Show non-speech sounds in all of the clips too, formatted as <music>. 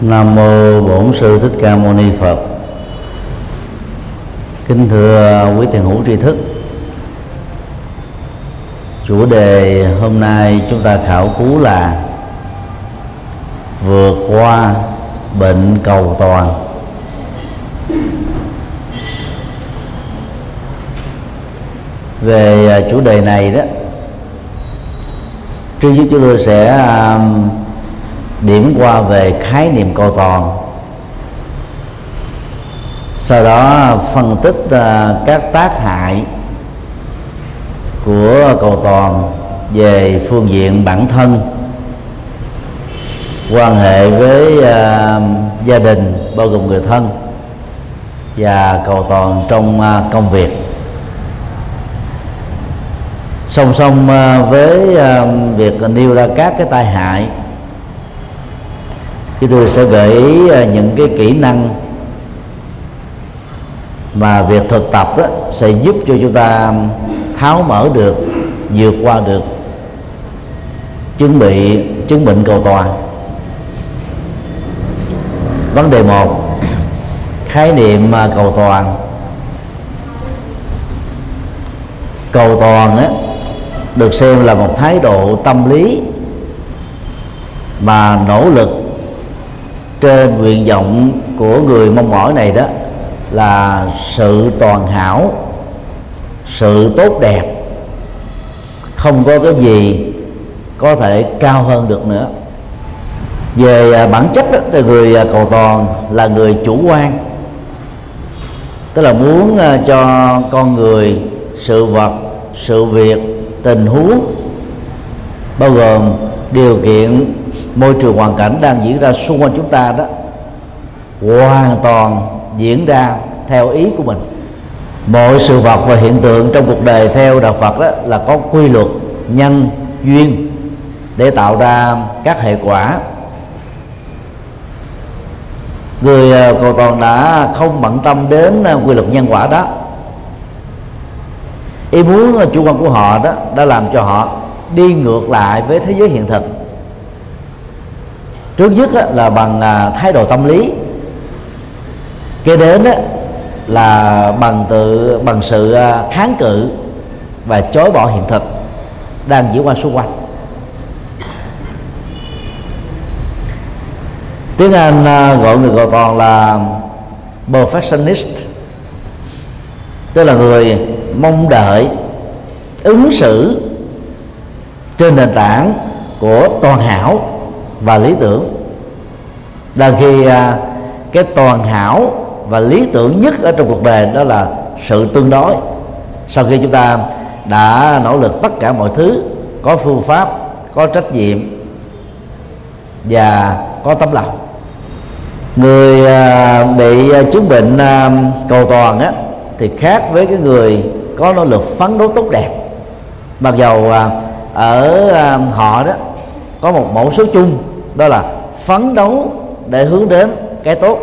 Nam mô Bổn sư Thích Ca Mâu Ni Phật. Kính thưa quý thiền hữu tri thức. Chủ đề hôm nay chúng ta khảo cứu là vượt qua bệnh cầu toàn. Về chủ đề này đó, trước nhất chúng tôi sẽ um, điểm qua về khái niệm cầu toàn. Sau đó phân tích uh, các tác hại của cầu toàn về phương diện bản thân quan hệ với uh, gia đình bao gồm người thân và cầu toàn trong uh, công việc. Song song với việc nêu ra các cái tai hại thì tôi sẽ gợi ý à, những cái kỹ năng mà việc thực tập đó sẽ giúp cho chúng ta tháo mở được vượt qua được chứng bị chứng bệnh cầu toàn. Vấn đề một khái niệm à, cầu toàn. Cầu toàn á, được xem là một thái độ tâm lý mà nỗ lực trên nguyện vọng của người mong mỏi này đó là sự toàn hảo sự tốt đẹp. Không có cái gì có thể cao hơn được nữa. Về à, bản chất đó, thì người à, cầu toàn là người chủ quan. Tức là muốn à, cho con người sự vật sự việc tình huống bao gồm điều kiện môi trường hoàn cảnh đang diễn ra xung quanh chúng ta đó hoàn toàn diễn ra theo ý của mình. Mọi sự vật và hiện tượng trong cuộc đời theo đạo Phật đó là có quy luật, nhân, duyên để tạo ra các hệ quả. Người à, cầu toàn đã không bận tâm đến à, quy luật nhân quả đó. Ý muốn à, chủ quan của họ đó đã làm cho họ đi ngược lại với thế giới hiện thực trước nhất là bằng à, thái độ tâm lý. Kế đến là bằng tự, bằng sự à, kháng cự và chối bỏ hiện thực đang diễn qua xung quanh. Tiếng anh à, gọi người gọi toàn là perfectionist, tức là người mong đợi, ứng xử trên nền tảng của toàn hảo và lý tưởng. Là khi à, cái toàn hảo và lý tưởng nhất ở trong cuộc đời đó là sự tương đối. Sau khi chúng ta đã nỗ lực tất cả mọi thứ, có phương pháp, có trách nhiệm và có tấm lòng. Người à, bị chứng bệnh à, cầu toàn á, thì khác với cái người có nỗ lực phấn đấu tốt đẹp. Mặc dầu ở họ đó có một mẫu số chung đó là phấn đấu để hướng đến cái tốt.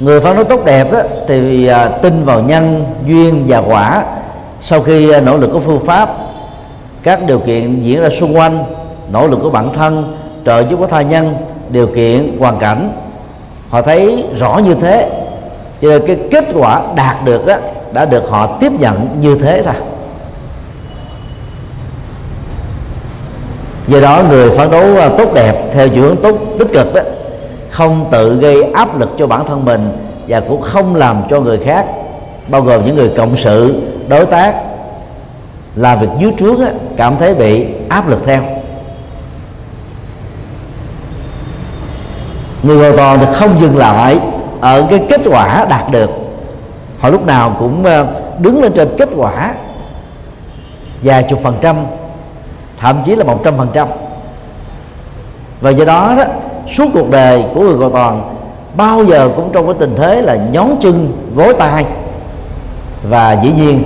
Người phấn đấu tốt đẹp thì à, tin vào nhân duyên và quả. Sau khi à, nỗ lực của phương pháp các điều kiện diễn ra xung quanh nỗ lực của bản thân trợ giúp của tha nhân điều kiện hoàn cảnh họ thấy rõ như thế. Cho nên cái kết quả đạt được á, đã được họ tiếp nhận như thế thôi. Do đó người phấn đấu à, tốt đẹp theo chiều hướng tốt tích cực đó không tự gây áp lực cho bản thân mình và cũng không làm cho người khác bao gồm những người cộng sự đối tác làm việc dưới trước á, cảm thấy bị áp lực theo. Người hoàn toàn thì không dừng lại ở cái kết quả đạt được. Họ lúc nào cũng à, đứng lên trên kết quả vài chục phần trăm thậm chí là một trăm phần trăm. Và do đó đó suốt cuộc đời của người cầu toàn bao giờ cũng trong cái tình thế là nhón chân vối tay. Và dĩ nhiên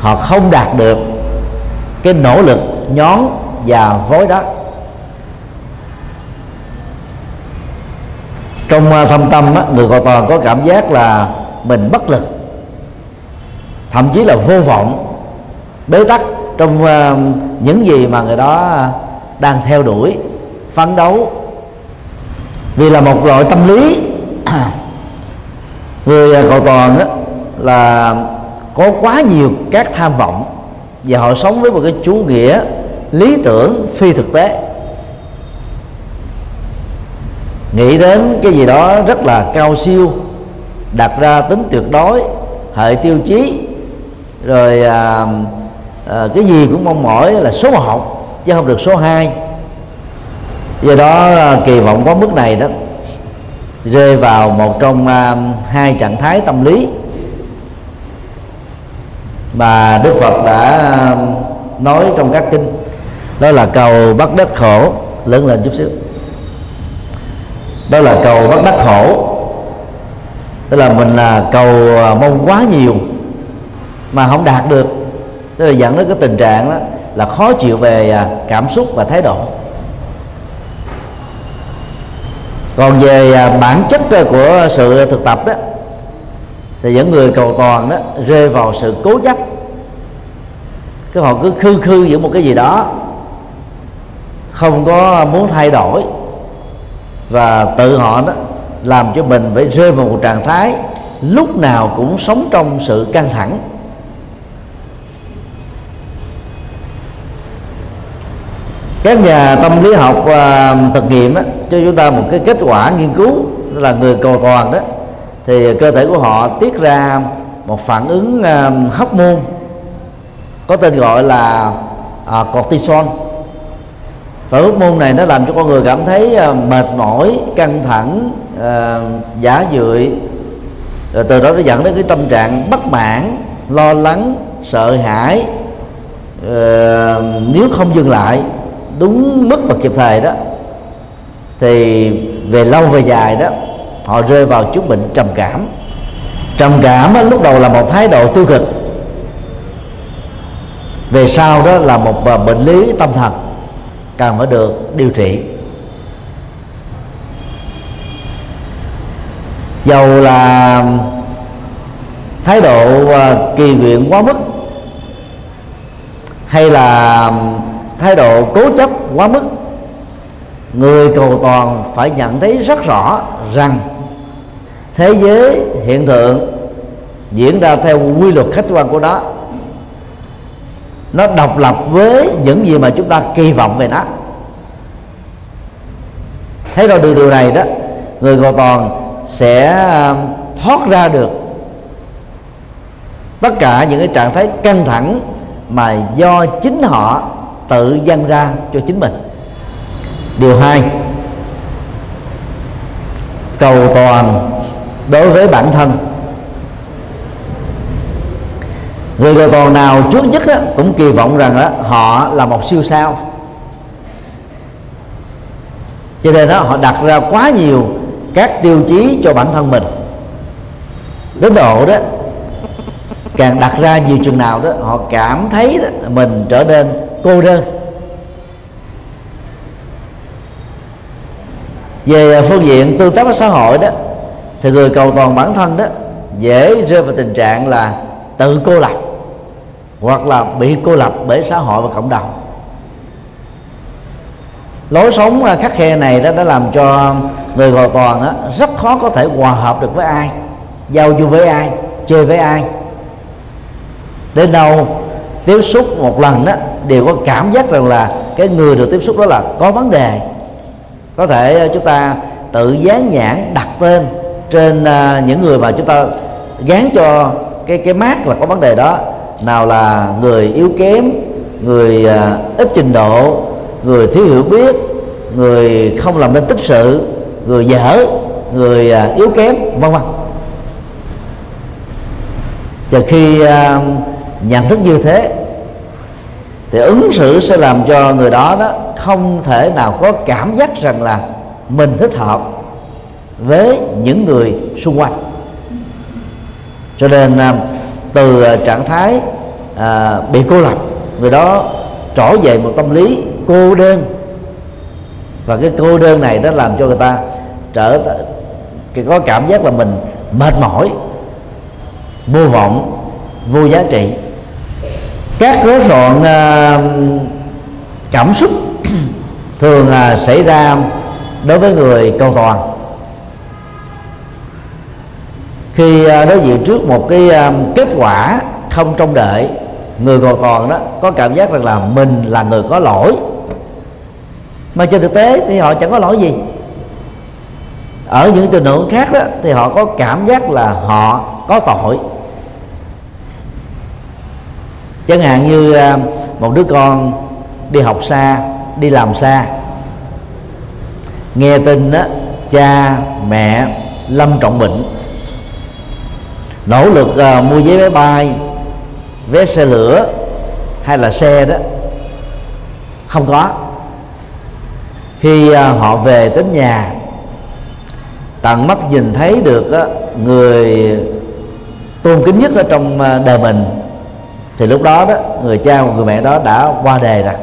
họ không đạt được cái nỗ lực nhón và vối đó. Trong à, thâm tâm á, người cầu toàn có cảm giác là mình bất lực thậm chí là vô vọng bế tắc trong uh, những gì mà người đó đang theo đuổi phấn đấu. Vì là một loại tâm lý. <clears throat> Người à, cầu toàn á, là có quá nhiều các tham vọng. Và họ sống với một cái chủ nghĩa lý tưởng phi thực tế. Nghĩ đến cái gì đó rất là cao siêu đặt ra tính tuyệt đối hệ tiêu chí rồi à, à, cái gì cũng mong mỏi là số 1 chứ không được số 2 do đó à, kỳ vọng quá mức này đó rơi vào một trong à, hai trạng thái tâm lý. Mà Đức Phật đã nói trong các kinh đó là cầu bắt đất khổ lớn lên chút xíu. Đó là cầu bắt đắc khổ. Tức là mình là cầu mong quá nhiều mà không đạt được tức là dẫn đến cái tình trạng đó là khó chịu về à, cảm xúc và thái độ. Còn về à, bản chất à, của sự thực tập đó, thì những người cầu toàn đó rơi vào sự cố chấp. Cái họ cứ khư khư giữa một cái gì đó, không có muốn thay đổi, và tự họ đó làm cho mình phải rơi vào một trạng thái lúc nào cũng sống trong sự căng thẳng. Các nhà tâm lý học uh, thực nghiệm đó, cho chúng ta một cái kết quả nghiên cứu là người cầu toàn đó thì cơ thể của họ tiết ra một phản ứng à, uh, môn có tên gọi là uh, cortisol và môn này nó làm cho con người cảm thấy uh, mệt mỏi căng thẳng uh, giả dưỡi rồi từ đó nó dẫn đến cái tâm trạng bất mãn lo lắng sợ hãi uh, nếu không dừng lại đúng mức và kịp thời đó thì về lâu về dài đó họ rơi vào chứng bệnh trầm cảm. Trầm cảm đó, lúc đầu là một thái độ tiêu cực. Về sau đó là một à, bệnh lý tâm thần cần phải được điều trị. Dầu là thái độ à, kỳ nguyện quá mức hay là thái độ cố chấp quá mức. Người cầu toàn phải nhận thấy rất rõ rằng thế giới hiện tượng diễn ra theo quy luật khách quan của nó. Nó độc lập với những gì mà chúng ta kỳ vọng về nó. Thấy rồi được điều này đó, người cầu toàn sẽ um, thoát ra được tất cả những cái trạng thái căng thẳng mà do chính họ tự dâng ra cho chính mình. Điều hai cầu toàn đối với bản thân. Người cầu toàn nào trước nhất á, cũng kỳ vọng rằng á, họ là một siêu sao. Cho nên đó họ đặt ra quá nhiều các tiêu chí cho bản thân mình. Đến độ đó càng đặt ra nhiều chừng nào đó họ cảm thấy đó, mình trở nên cô đơn. Về à, phương diện tương tác với xã hội đó thì người cầu toàn bản thân đó dễ rơi vào tình trạng là tự cô lập hoặc là bị cô lập bởi xã hội và cộng đồng. Lối sống à, khắc khe này đó đã làm cho người cầu toàn đó, rất khó có thể hòa hợp được với ai giao du với ai chơi với ai. Đến đâu tiếp xúc một lần đó đều có cảm giác rằng là cái người được tiếp xúc đó là có vấn đề. Có thể ờ, chúng ta tự dán nhãn đặt tên trên ờ, những người mà chúng ta gán cho cái cái mát là có vấn đề đó. Nào là người yếu kém người ờ, ít trình độ người thiếu hiểu biết người không làm nên tích sự người dở người yếu kém vân vân. Và khi uh, nhận thức như thế thì ứng xử sẽ làm cho người đó đó không thể nào có cảm giác rằng là mình thích hợp với những người xung quanh. Cho nên à, từ à, trạng thái à, bị cô lập người đó trỗi dậy một tâm lý cô đơn. Và cái cô đơn này nó làm cho người ta trở có cảm giác là mình mệt mỏi vô vọng vô giá trị các rối loạn ờ, cảm xúc <clears throat> thường là xảy ra đối với người cầu toàn. Khi ờ, đối diện trước một cái kết quả không trông đợi người cầu toàn đó, có cảm giác rằng là mình là người có lỗi. Mà trên thực tế thì họ chẳng có lỗi gì. Ở những tình huống khác đó, thì họ có cảm giác là họ có tội chẳng hạn như à, một đứa con đi học xa đi làm xa. Nghe tin đó cha mẹ lâm trọng bệnh. Nỗ lực uh, mua vé máy bay vé xe lửa hay là xe đó không có. Khi uh, họ về đến nhà tận mắt nhìn thấy được uh, người tôn kính nhất ở trong uh, đời mình thì lúc đó đó người cha và người mẹ đó đã qua đề rồi.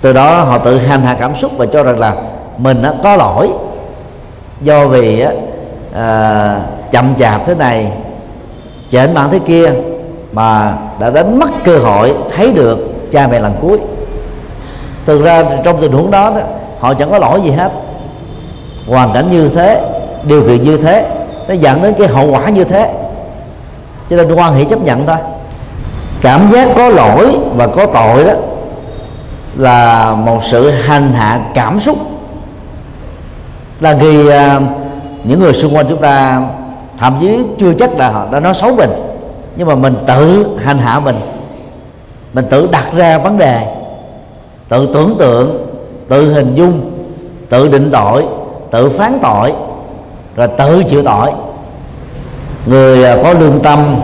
Từ đó họ tự hành hạ cảm xúc và cho rằng là mình nó có lỗi do vì á, à, chậm chạp thế này chểnh mạng thế kia mà đã đánh mất cơ hội thấy được cha mẹ lần cuối. Thực ra trong tình huống đó, đó họ chẳng có lỗi gì hết. Hoàn cảnh như thế điều kiện như thế nó dẫn đến cái hậu quả như thế cho nên quan hệ chấp nhận thôi. Cảm giác có lỗi và có tội đó là một sự hành hạ cảm xúc. Là khi uh, à, những người xung quanh chúng ta thậm chí chưa chắc là họ đã nói xấu mình nhưng mà mình tự hành hạ mình. Mình tự đặt ra vấn đề tự tưởng tượng tự hình dung tự định tội tự phán tội rồi tự chịu tội người à, có lương tâm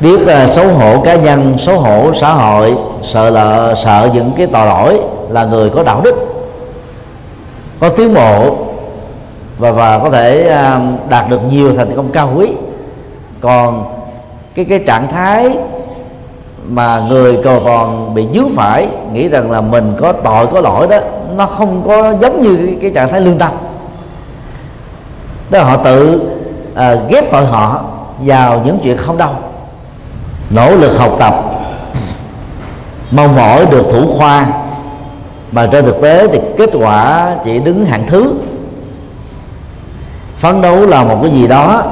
biết à, xấu hổ cá nhân xấu hổ xã hội sợ là sợ những cái tội lỗi là người có đạo đức có tiến bộ và và có thể à, đạt được nhiều thành công cao quý. Còn cái cái trạng thái mà người cầu còn bị dướng phải nghĩ rằng là mình có tội có lỗi đó nó không có giống như cái, cái trạng thái lương tâm. Đó là họ tự à, ghép tội họ vào những chuyện không đâu. Nỗ lực học tập. Mong mỏi được thủ khoa. Mà trên thực tế thì kết quả chỉ đứng hạng thứ. Phấn đấu là một cái gì đó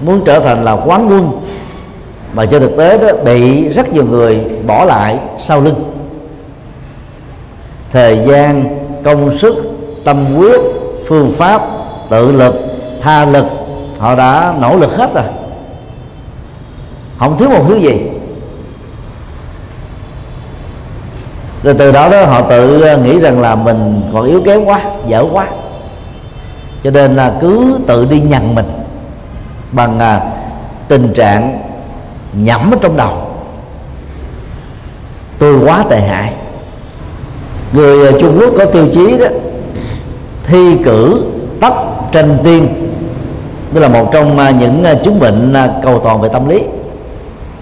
muốn trở thành là quán quân. Mà trên thực tế đó bị rất nhiều người bỏ lại sau lưng. Thời gian công sức tâm quyết phương pháp tự lực tha lực họ đã nỗ lực hết rồi. Không thiếu một thứ gì. Rồi từ đó đó họ tự ờ, nghĩ rằng là mình còn yếu kém quá dở quá. Cho nên là cứ tự đi nhằn mình bằng à, tình trạng nhẩm ở trong đầu. Tôi quá tệ hại. Người ờ, Trung Quốc có tiêu chí đó thi cử tất tranh tiên như là một trong à, những à, chứng bệnh à, cầu toàn về tâm lý.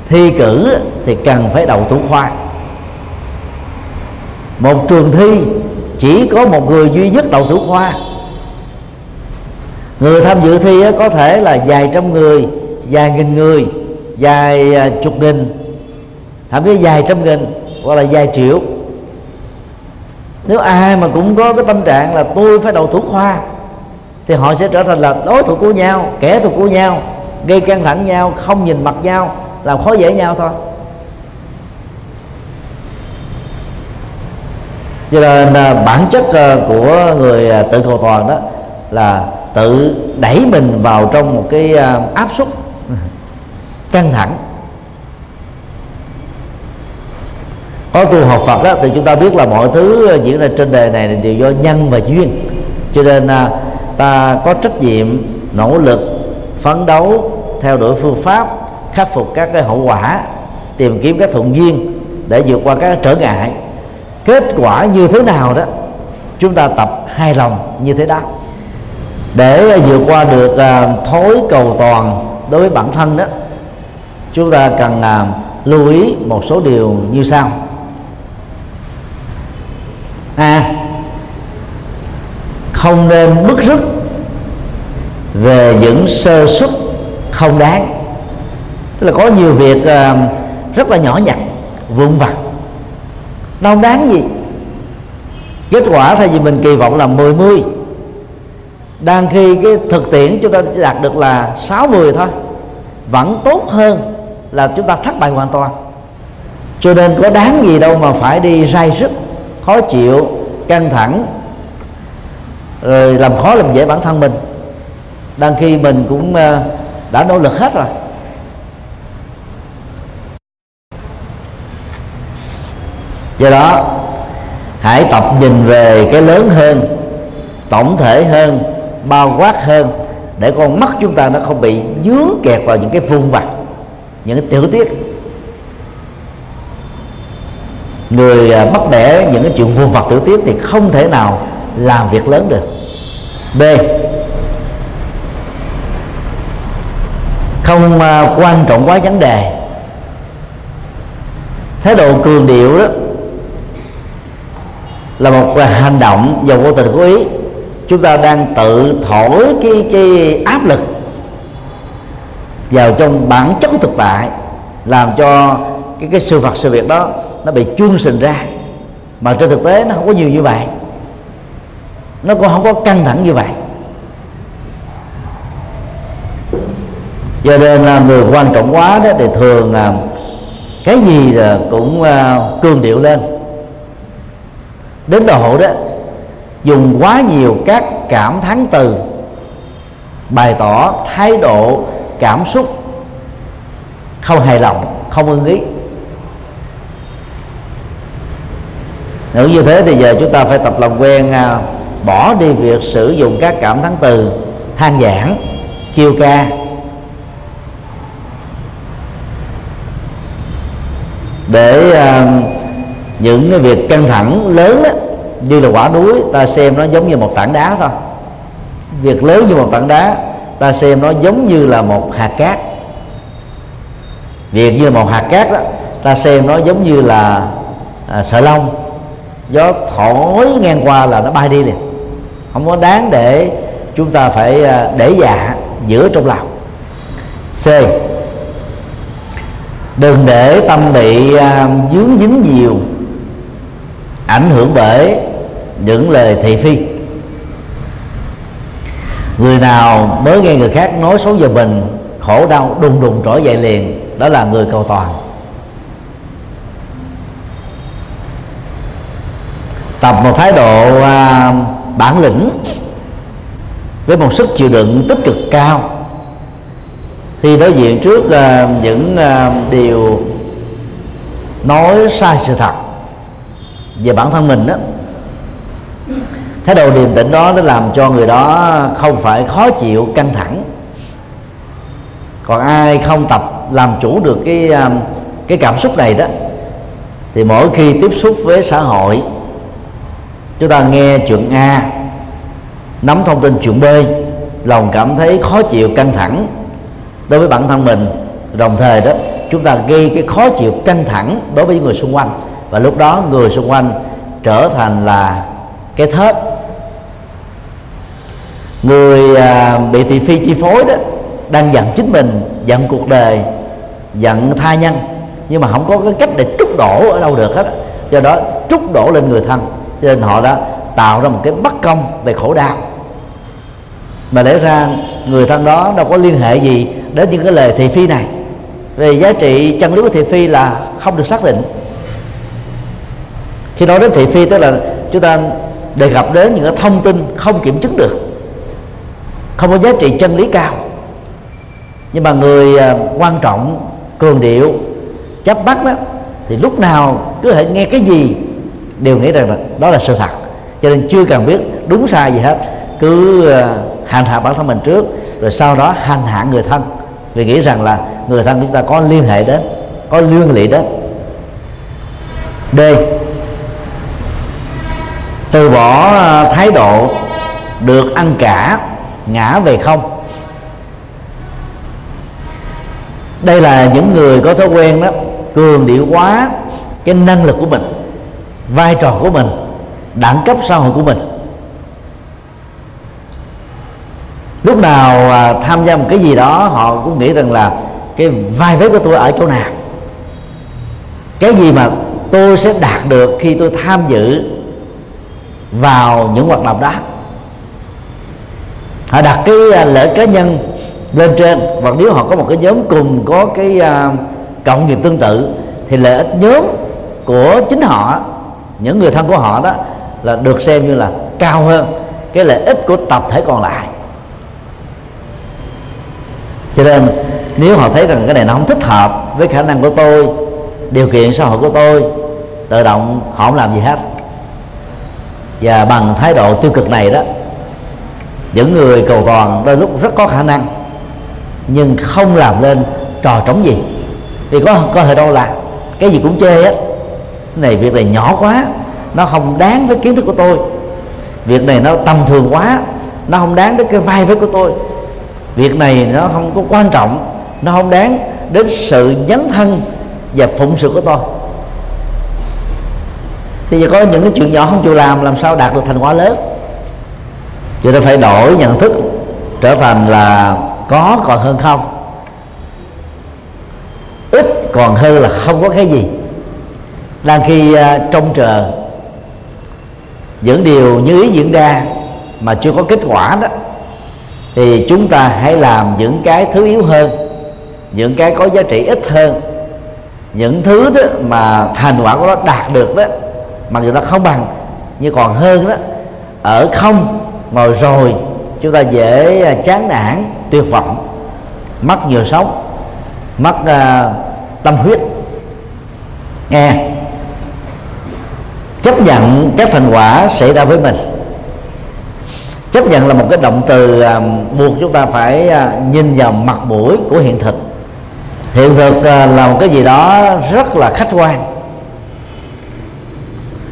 Thi cử thì cần phải đầu thủ khoa. Một trường thi, chỉ có một người duy nhất đầu thủ khoa. Người tham dự thi có thể là vài trăm người, vài nghìn người, vài chục nghìn, thậm chí vài trăm nghìn hoặc là vài triệu. Nếu ai mà cũng có cái tâm trạng là tôi phải đầu thủ khoa thì họ sẽ trở thành là đối thủ của nhau kẻ thù của nhau gây căng thẳng nhau không nhìn mặt nhau làm khó dễ nhau thôi. Cho nên à, bản chất à, của người à, tự cầu toàn đó là tự đẩy mình vào trong một cái áp suất <laughs> căng thẳng. Có tu học Phật đó, thì chúng ta biết là mọi thứ diễn ra trên đời này đều do nhân và duyên. Cho nên ta có trách nhiệm nỗ lực phấn đấu theo đuổi phương pháp khắc phục các cái hậu quả tìm kiếm các thuận duyên để vượt qua các trở ngại. Kết quả như thế nào đó chúng ta tập hài lòng như thế đó. Để vượt qua được à, uh, thối cầu toàn đối với bản thân đó chúng ta cần uh, lưu ý một số điều như sau. A à, không nên bức rứt về những sơ suất không đáng. Tức là có nhiều việc à, rất là nhỏ nhặt, vụn vặt. Nó không đáng gì. Kết quả thay vì mình kỳ vọng là 10 mươi, đang khi cái thực tiễn chúng ta chỉ đạt được là 60 thôi, vẫn tốt hơn là chúng ta thất bại hoàn toàn. Cho nên có đáng gì đâu mà phải đi rai sức khó chịu, căng thẳng rồi làm khó làm dễ bản thân mình. Đang khi mình cũng ờ, đã nỗ lực hết rồi. Do đó, hãy tập nhìn về cái lớn hơn, tổng thể hơn, bao quát hơn, để con mắt chúng ta nó không bị dướng kẹt vào những cái vùng vặt, những cái tiểu tiết. Người ờ, bắt bẻ những cái chuyện vuông vặt tiểu tiết thì không thể nào làm việc lớn được. B. Không à, quan trọng quá vấn đề. Thái độ cường điệu đó là một à, hành động và vô tình cố ý. Chúng ta đang tự thổi cái cái áp lực vào trong bản chất của thực tại, làm cho cái cái sự vật sự việc đó nó bị chuông sình ra. Mà trên thực tế nó không có nhiều như vậy nó cũng không có căng thẳng như vậy. Cho nên là người quan trọng quá đó thì thường là cái gì là cũng à, cương điệu lên. Đến độ đó, dùng quá nhiều các cảm thán từ, bày tỏ thái độ, cảm xúc, không hài lòng, không ưng ý. Nếu như thế thì giờ chúng ta phải tập làm quen à, bỏ đi việc sử dụng các cảm thán từ than giảng kêu ca. Để uh, những cái việc căng thẳng lớn đó, như là quả núi ta xem nó giống như một tảng đá thôi. Việc lớn như một tảng đá ta xem nó giống như là một hạt cát. Việc như là một hạt cát đó ta xem nó giống như là à, sợi lông. Gió thổi ngang qua là nó bay đi liền không có đáng để chúng ta phải à, để dạ giữa trong lòng. C. Đừng để tâm bị à, dướng dính nhiều ảnh hưởng bởi những lời thị phi. Người nào mới nghe người khác nói xấu về mình khổ đau đùng đùng trỗi dậy liền đó là người cầu toàn. Tập một thái độ uh, bản lĩnh với một sức chịu đựng tích cực cao. Khi đối diện trước à, những à, điều nói sai sự thật về bản thân mình đó thái độ điềm tĩnh đó nó làm cho người đó không phải khó chịu căng thẳng. Còn ai không tập làm chủ được cái à, cái cảm xúc này đó thì mỗi khi tiếp xúc với xã hội chúng ta nghe chuyện A nắm thông tin chuyện B lòng cảm thấy khó chịu căng thẳng. Đối với bản thân mình đồng thời đó chúng ta gây cái khó chịu căng thẳng đối với người xung quanh. Và lúc đó người xung quanh trở thành là cái thớt. Người à, bị thị phi chi phối đó đang giận chính mình giận cuộc đời giận tha nhân. Nhưng mà không có cái cách để trút đổ ở đâu được hết do đó trút đổ lên người thân cho nên họ đã tạo ra một cái bất công về khổ đau. Mà lẽ ra người thân đó đâu có liên hệ gì đến những cái lời thị phi này. Về giá trị chân lý của thị phi là không được xác định. Khi nói đến thị phi, tức là chúng ta đề cập đến những cái thông tin không kiểm chứng được, không có giá trị chân lý cao. Nhưng mà người à, quan trọng, cường điệu, chấp bắt đó thì lúc nào cứ hãy nghe cái gì đều nghĩ rằng là đó là sự thật. Cho nên chưa cần biết đúng sai gì hết. Cứ ờ, hành hạ bản thân mình trước, rồi sau đó hành hạ người thân. Vì nghĩ rằng là người thân chúng ta có liên hệ đến, có liên lị đến. D. Từ bỏ ờ, thái độ được ăn cả, ngã về không. Đây là những người có thói quen đó, cường điệu quá cái năng lực của mình vai trò của mình đẳng cấp xã hội của mình. Lúc nào à, tham gia một cái gì đó họ cũng nghĩ rằng là cái vai vế của tôi ở chỗ nào. Cái gì mà tôi sẽ đạt được khi tôi tham dự vào những hoạt động đó. Họ đặt cái à, lợi cá nhân lên trên và nếu họ có một cái nhóm cùng có cái uh, cộng nghiệp tương tự thì lợi ích nhóm của chính họ những người thân của họ đó là được xem như là cao hơn cái lợi ích của tập thể còn lại. Cho nên, nếu họ thấy rằng cái này nó không thích hợp với khả năng của tôi, điều kiện xã hội của tôi, tự động họ không làm gì hết. Và bằng thái độ tiêu cực này đó, những người cầu toàn đôi lúc rất có khả năng, nhưng không làm lên trò trống gì. Vì có có thể đâu là cái gì cũng chê hết này việc này nhỏ quá, nó không đáng với kiến thức của tôi. Việc này nó tầm thường quá, nó không đáng đến cái vai vế của tôi. Việc này nó không có quan trọng, nó không đáng đến sự dấn thân và phụng sự của tôi. Bây giờ có những cái chuyện nhỏ không chịu làm làm sao đạt được thành quả lớn? Cho nên phải đổi nhận thức, trở thành là có còn hơn không? Ít còn hơn là không có cái gì đang khi uh, trông chờ những điều như ý diễn ra mà chưa có kết quả đó thì chúng ta hãy làm những cái thứ yếu hơn những cái có giá trị ít hơn những thứ đó mà thành quả của nó đạt được đó mặc dù nó không bằng nhưng còn hơn đó ở không ngồi rồi chúng ta dễ à, chán nản tuyệt vọng mất nhiều sống mất uh, tâm huyết. Nghe chấp nhận các thành quả xảy ra với mình. Chấp nhận là một cái động từ à, buộc chúng ta phải à, nhìn vào mặt mũi của hiện thực. Hiện thực à, là một cái gì đó rất là khách quan.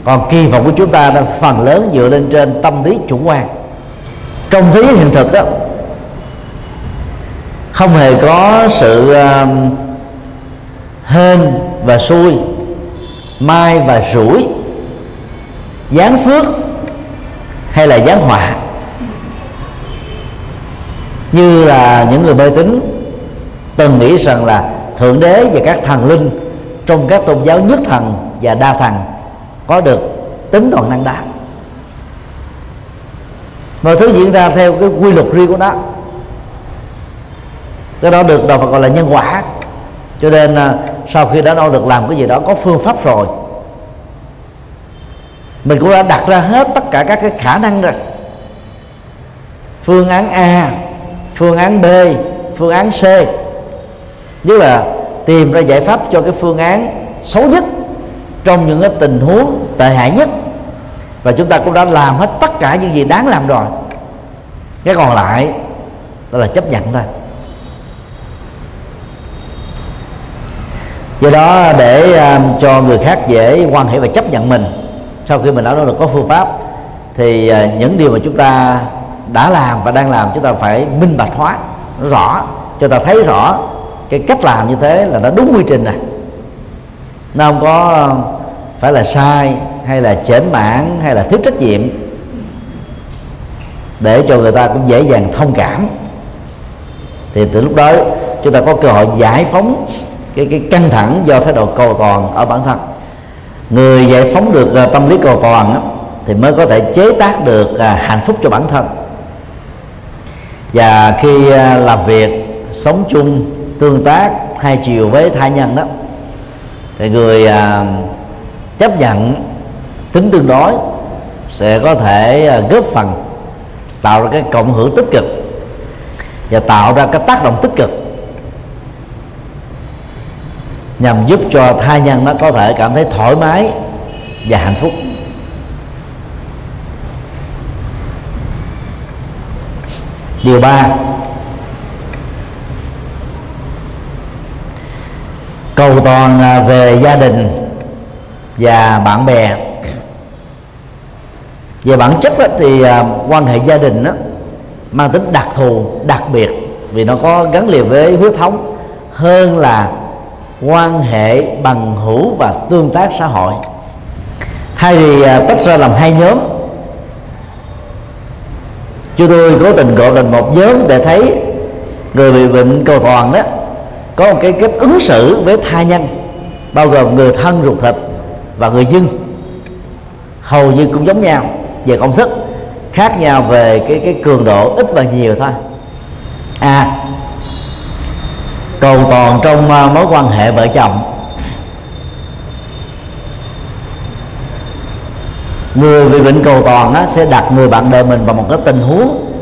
Còn kỳ vọng của chúng ta là phần lớn dựa lên trên tâm lý chủ quan. Trong thế giới hiện thực đó không hề có sự uh, hên và xui mai và rủi gián phước hay là gián họa? Như là những người mê tín từng nghĩ rằng là thượng đế và các thần linh trong các tôn giáo nhất thần và đa thần có được tính toàn năng đạt mọi thứ diễn ra theo cái quy luật riêng của nó. Cái đó được đạo Phật gọi là nhân quả. Cho nên à, sau khi đã đâu được làm cái gì đó, có phương pháp rồi mình cũng đã đặt ra hết tất cả các cái khả năng rồi. Phương án A, phương án B, phương án C. Tức là tìm ra giải pháp cho cái phương án xấu nhất trong những cái tình huống tệ hại nhất. Và chúng ta cũng đã làm hết tất cả những gì đáng làm rồi. Cái còn lại đó là chấp nhận thôi. Do đó để à, cho người khác dễ quan hệ và chấp nhận mình sau khi mình đã nói được có phương pháp, thì à, những điều mà chúng ta đã làm và đang làm, chúng ta phải minh bạch hóa, nó rõ, cho ta thấy rõ cái cách làm như thế là nó đúng quy trình này nó không có à, phải là sai, hay là chểnh mãn hay là thiếu trách nhiệm. Để cho người ta cũng dễ dàng thông cảm. Thì từ lúc đó, chúng ta có cơ hội giải phóng cái cái căng thẳng do thái độ cầu toàn ở bản thân người giải phóng được ờ, tâm lý cầu toàn á, thì mới có thể chế tác được ờ, hạnh phúc cho bản thân. Và khi ờ, làm việc sống chung tương tác hai chiều với thai nhân đó thì người chấp nhận tính tương đối sẽ có thể góp phần tạo ra cái cộng hưởng tích cực và tạo ra cái tác động tích cực nhằm giúp cho thai nhân nó có thể cảm thấy thoải mái và hạnh phúc. Điều ba cầu toàn à, về gia đình và bạn bè. Về bản chất đó, thì à, quan hệ gia đình đó, mang tính đặc thù đặc biệt vì nó có gắn liền với huyết thống hơn là quan hệ bằng hữu và tương tác xã hội. Thay vì à, tách ra làm hai nhóm, chúng tôi cố tình gọi thành một nhóm để thấy người bị bệnh cầu toàn đó có một cái cách ứng xử với tha nhân, bao gồm người thân ruột thịt và người dân. Hầu như cũng giống nhau về công thức, khác nhau về cái cái cường độ ít và nhiều thôi. À cầu toàn trong à, mối quan hệ vợ chồng. Người bị bệnh cầu toàn á, sẽ đặt người bạn đời mình vào một cái tình huống.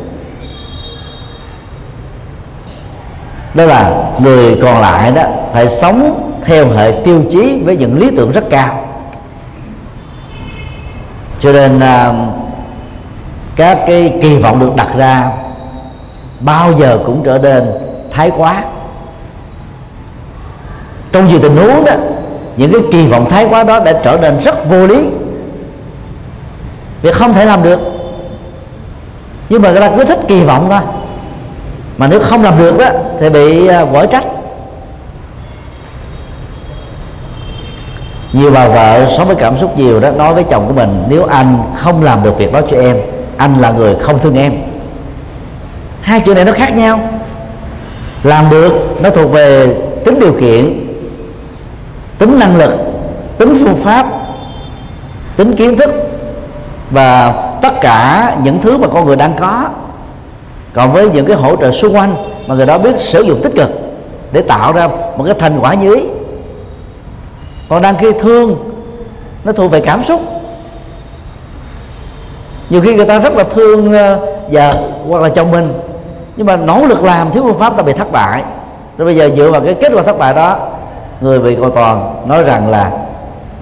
Đó là người còn lại đó phải sống theo hệ tiêu chí với những lý tưởng rất cao. Cho nên à, các cái kỳ vọng được đặt ra bao giờ cũng trở nên thái quá trong nhiều tình huống đó, những cái kỳ vọng thái quá đó đã trở nên rất vô lý. Vì không thể làm được. Nhưng mà người ta cứ thích kỳ vọng thôi. Mà nếu không làm được đó, thì bị à, vỡ trách. Nhiều bà vợ sống với cảm xúc nhiều đó, nói với chồng của mình, nếu anh không làm được việc đó cho em, anh là người không thương em. Hai chuyện này nó khác nhau. Làm được nó thuộc về tính điều kiện tính năng lực, tính phương pháp, tính kiến thức và tất cả những thứ mà con người đang có. Còn với những cái hỗ trợ xung quanh mà người đó biết sử dụng tích cực để tạo ra một cái thành quả như ý. Còn đang khi thương, nó thuộc về cảm xúc. Nhiều khi người ta rất là thương ờ, vợ hoặc là chồng mình, nhưng mà nỗ lực làm thiếu phương pháp ta bị thất bại. Rồi bây giờ dựa vào cái kết quả thất bại đó người bị cầu toàn nói rằng là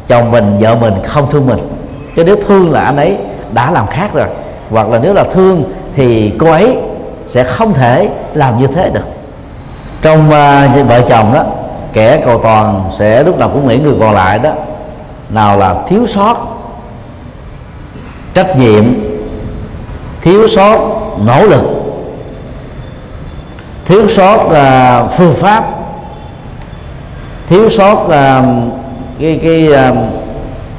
chồng mình vợ mình không thương mình. Chứ nếu thương là anh ấy đã làm khác rồi. Hoặc là nếu là thương thì cô ấy sẽ không thể làm như thế được. Trong uh, vợ chồng đó kẻ cầu toàn sẽ lúc nào cũng nghĩ người còn lại đó nào là thiếu sót trách nhiệm thiếu sót nỗ lực thiếu sót uh, phương pháp thiếu sót uh, cái cái uh,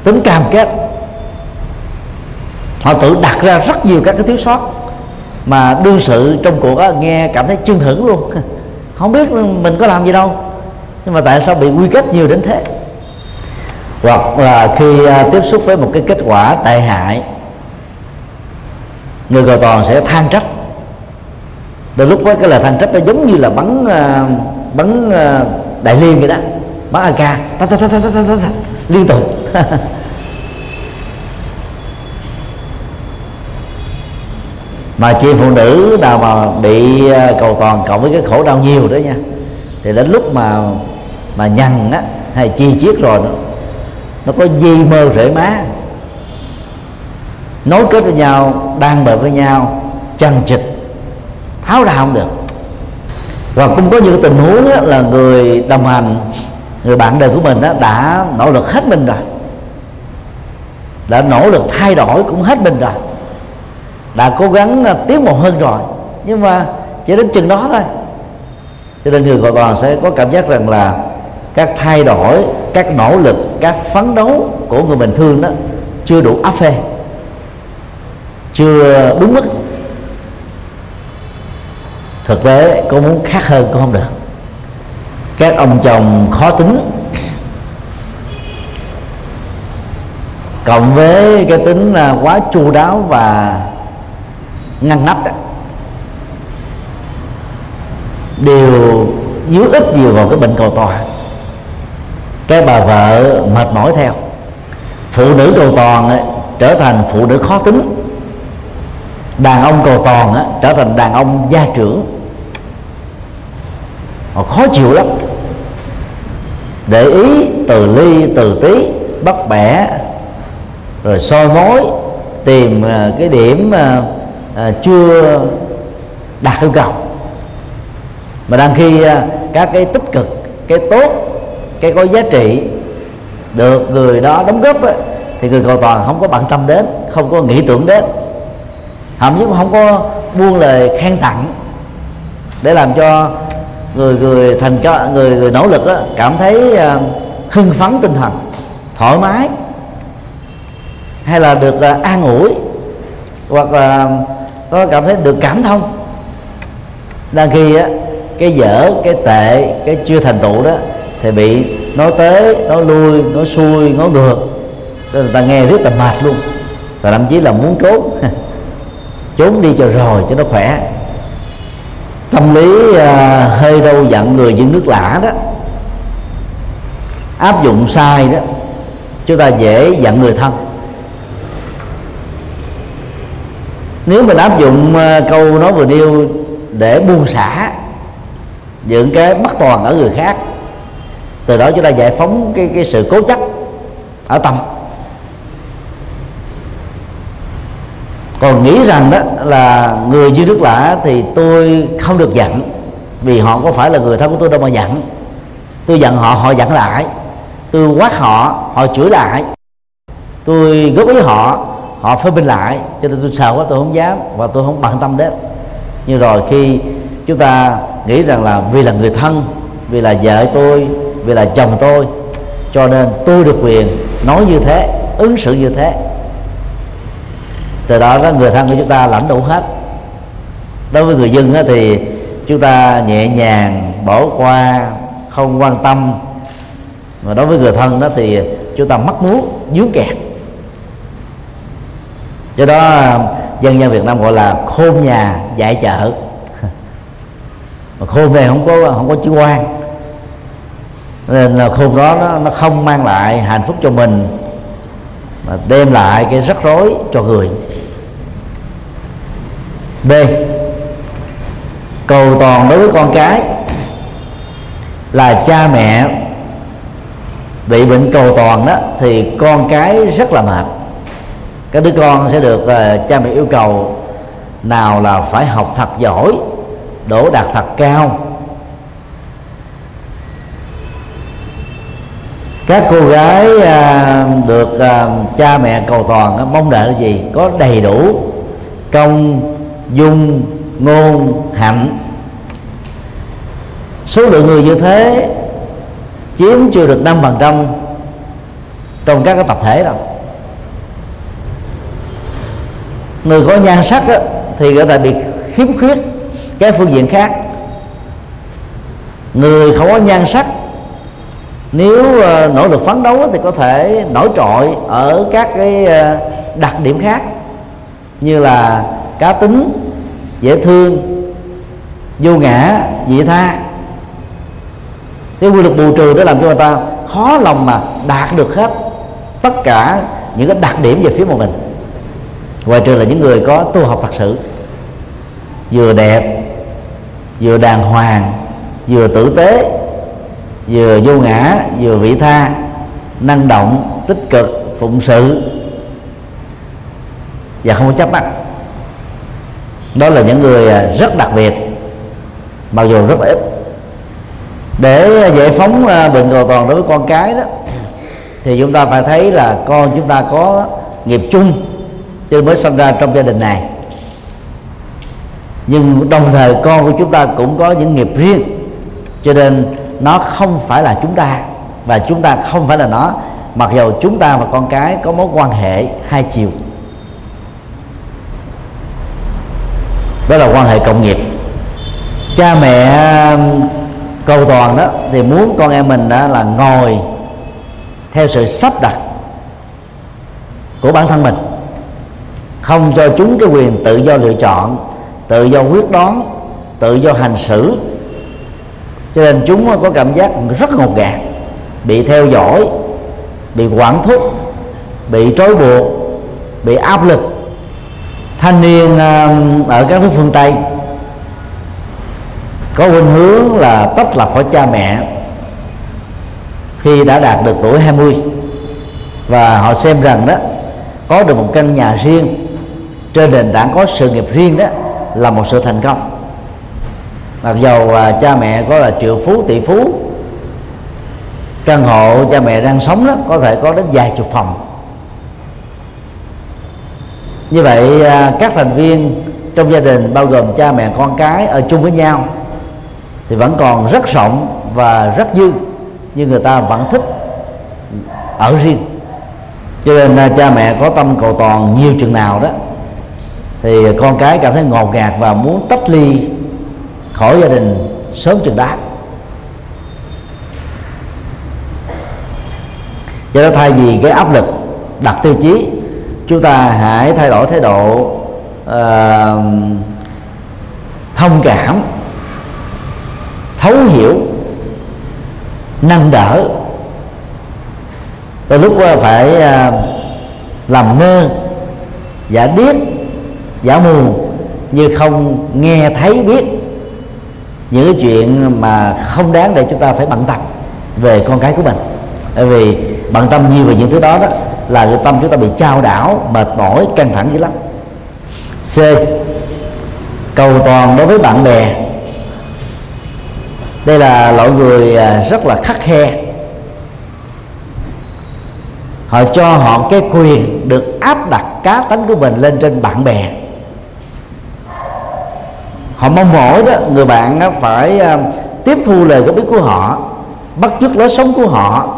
tính cam kết. Họ tự đặt ra rất nhiều các cái thiếu sót mà đương sự trong cuộc đó, nghe cảm thấy chưng hửng luôn. <laughs> Không biết mình có làm gì đâu nhưng mà tại sao bị quy kết nhiều đến thế? Hoặc là khi uh, tiếp xúc với một cái kết quả tệ hại người cầu toàn sẽ than trách. Đôi lúc với cái lời than trách nó giống như là bắn uh, bắn uh, đại liên vậy đó bắn ak ta ta ta ta ta ta ta liên tục. <laughs> Mà chị phụ nữ nào mà bị ờ, cầu toàn cộng với cái khổ đau nhiều đó nha. Thì đến lúc mà mà nhằn á hay chi chiết rồi nó, nó có di mơ rễ má. Nối kết với nhau đang bờ với nhau chằng chịch tháo ra không được. Và cũng có những tình huống á, là người đồng hành người bạn đời của mình đó đã nỗ lực hết mình rồi. Đã nỗ lực thay đổi cũng hết mình rồi. Đã cố gắng à, tiến bộ hơn rồi. Nhưng mà chỉ đến chừng đó thôi. Cho nên người gọi toàn sẽ có cảm giác rằng là các thay đổi, các nỗ lực, các phấn đấu của người bình thường đó chưa đủ áp phê, chưa đúng mức. Thực tế, cô muốn khác hơn cũng không được các ông chồng khó tính. Cộng với cái tính quá chu đáo và ngăn nắp đó đều dưới ít nhiều vào cái bệnh cầu toàn cái bà vợ mệt mỏi theo. Phụ nữ cầu toàn ấy, trở thành phụ nữ khó tính. Đàn ông cầu toàn ấy, trở thành đàn ông gia trưởng. Họ khó chịu lắm để ý từ ly từ tí bắt bẻ rồi soi mối tìm à, cái điểm à, à, chưa đạt yêu cầu. Mà đang khi các cái tích cực cái tốt cái có giá trị được người đó đóng góp ấy, thì người cầu toàn không có bận tâm đến không có nghĩ tưởng đến. Thậm chí cũng không có buông lời khen tặng để làm cho người người thành cho người người nỗ lực đó cảm thấy uh, hưng phấn tinh thần thoải mái hay là được uh, an ủi hoặc là có cảm thấy được cảm thông. Đang khi á cái dở cái tệ cái chưa thành tựu đó thì bị nói tới nói lui nói xuôi nói ngược. Người ta nghe rất là mệt luôn. Và thậm chí là muốn trốn. <laughs> Trốn đi cho rồi cho nó khỏe tâm lý à, hơi đâu giận người dân nước lã đó áp dụng sai đó chúng ta dễ giận người thân. Nếu mình áp dụng à, câu nói vừa nêu để buông xả những cái bất toàn ở người khác từ đó chúng ta giải phóng cái cái sự cố chấp ở tâm. Còn nghĩ rằng đó là người duy nước lạ thì tôi không được giận, vì họ có phải là người thân của tôi đâu mà giận. Tôi giận họ họ giận lại. Tôi quát họ họ chửi lại. Tôi góp ý họ họ phê bình lại. Cho nên tôi sợ quá, tôi không dám và tôi không bận tâm đến. Nhưng rồi khi chúng ta nghĩ rằng là vì là người thân, vì là vợ tôi, vì là chồng tôi, cho nên tôi được quyền nói như thế, ứng xử như thế từ đó đó người thân của chúng ta lãnh đủ hết. Đối với người dân thì chúng ta nhẹ nhàng bỏ qua không quan tâm. Mà đối với người thân đó thì chúng ta mắc muốn dướng kẹt. Do đó dân gian Việt Nam gọi là khôn nhà dạy chợ. <laughs> Mà khôn này không có không có chữ quan. Nên là khôn đó nó, nó không mang lại hạnh phúc cho mình mà đem lại cái rắc rối cho người. B. Cầu toàn đối với con cái là cha mẹ bị bệnh cầu toàn đó thì con cái rất là mệt. Các đứa con sẽ được uh, cha mẹ yêu cầu nào là phải học thật giỏi đổ đạt thật cao các cô gái à, được à, cha mẹ cầu toàn uh, mong đợi là gì? Có đầy đủ công dung ngôn hạnh. Số lượng người như thế chiếm chưa được năm phần trăm trong các cái tập thể đâu. Người có nhan sắc đó, thì có thể bị khiếm khuyết cái phương diện khác. Người không có nhan sắc nếu uh, nỗ lực phấn đấu thì có thể nổi trội ở các cái uh, đặc điểm khác như là cá tính dễ thương vô ngã dị tha. Cái quy luật bù trừ để làm cho người ta khó lòng mà đạt được hết tất cả những cái đặc điểm về phía một mình. Ngoài trừ là những người có tu học thật sự vừa đẹp vừa đàng hoàng vừa tử tế vừa vô ngã, vừa vị tha, năng động, tích cực, phụng sự. Và không có chấp mắt. Đó là những người à, rất đặc biệt, mặc dù rất là ít. Để giải phóng à, bệnh cầu toàn đối với con cái đó, thì chúng ta phải thấy là con chúng ta có nghiệp chung, chứ mới sinh ra trong gia đình này. Nhưng đồng thời con của chúng ta cũng có những nghiệp riêng, cho nên nó không phải là chúng ta. Và chúng ta không phải là nó. Mặc dù chúng ta và con cái có mối quan hệ hai chiều. Đó là quan hệ cộng nghiệp. Cha mẹ um, cầu toàn đó, thì muốn con em mình đó là ngồi theo sự sắp đặt của bản thân mình. Không cho chúng cái quyền tự do lựa chọn, tự do quyết đoán, tự do hành xử cho nên chúng có cảm giác rất ngột ngạt, bị theo dõi, bị quản thúc, bị trói buộc, bị áp lực. Thanh niên um, ở các nước phương tây có khuynh hướng là tách lập khỏi cha mẹ khi đã đạt được tuổi 20 và họ xem rằng đó, có được một căn nhà riêng trên nền tảng có sự nghiệp riêng đó là một sự thành công mặc dầu à, cha mẹ có là triệu phú tỷ phú. Căn hộ cha mẹ đang sống đó có thể có đến vài chục phòng. Như vậy à, các thành viên trong gia đình bao gồm cha mẹ con cái ở chung với nhau thì vẫn còn rất rộng và rất dư nhưng người ta vẫn thích ở riêng. Cho nên à, cha mẹ có tâm cầu toàn nhiều chừng nào đó thì con cái cảm thấy ngột ngạt và muốn tách ly khỏi gia đình sớm chừng đó do đó thay vì cái áp lực đặt tiêu chí chúng ta hãy thay đổi thái độ uh, thông cảm thấu hiểu nâng đỡ. Đôi lúc ờ, phải uh, làm ngơ giả điếc giả mù như không nghe thấy biết những cái chuyện mà không đáng để chúng ta phải bận tâm về con cái của mình. Bởi vì bận tâm nhiều về những thứ đó đó là cái tâm chúng ta bị trao đảo, mệt mỏi, căng thẳng dữ lắm. C. Cầu toàn đối với bạn bè. Đây là loại người à, rất là khắc khe. Họ cho họ cái quyền được áp đặt cá tánh của mình lên trên bạn bè họ mong mỏi đó người bạn đó phải ờ, tiếp thu lời góp ý của họ bắt chước lối sống của họ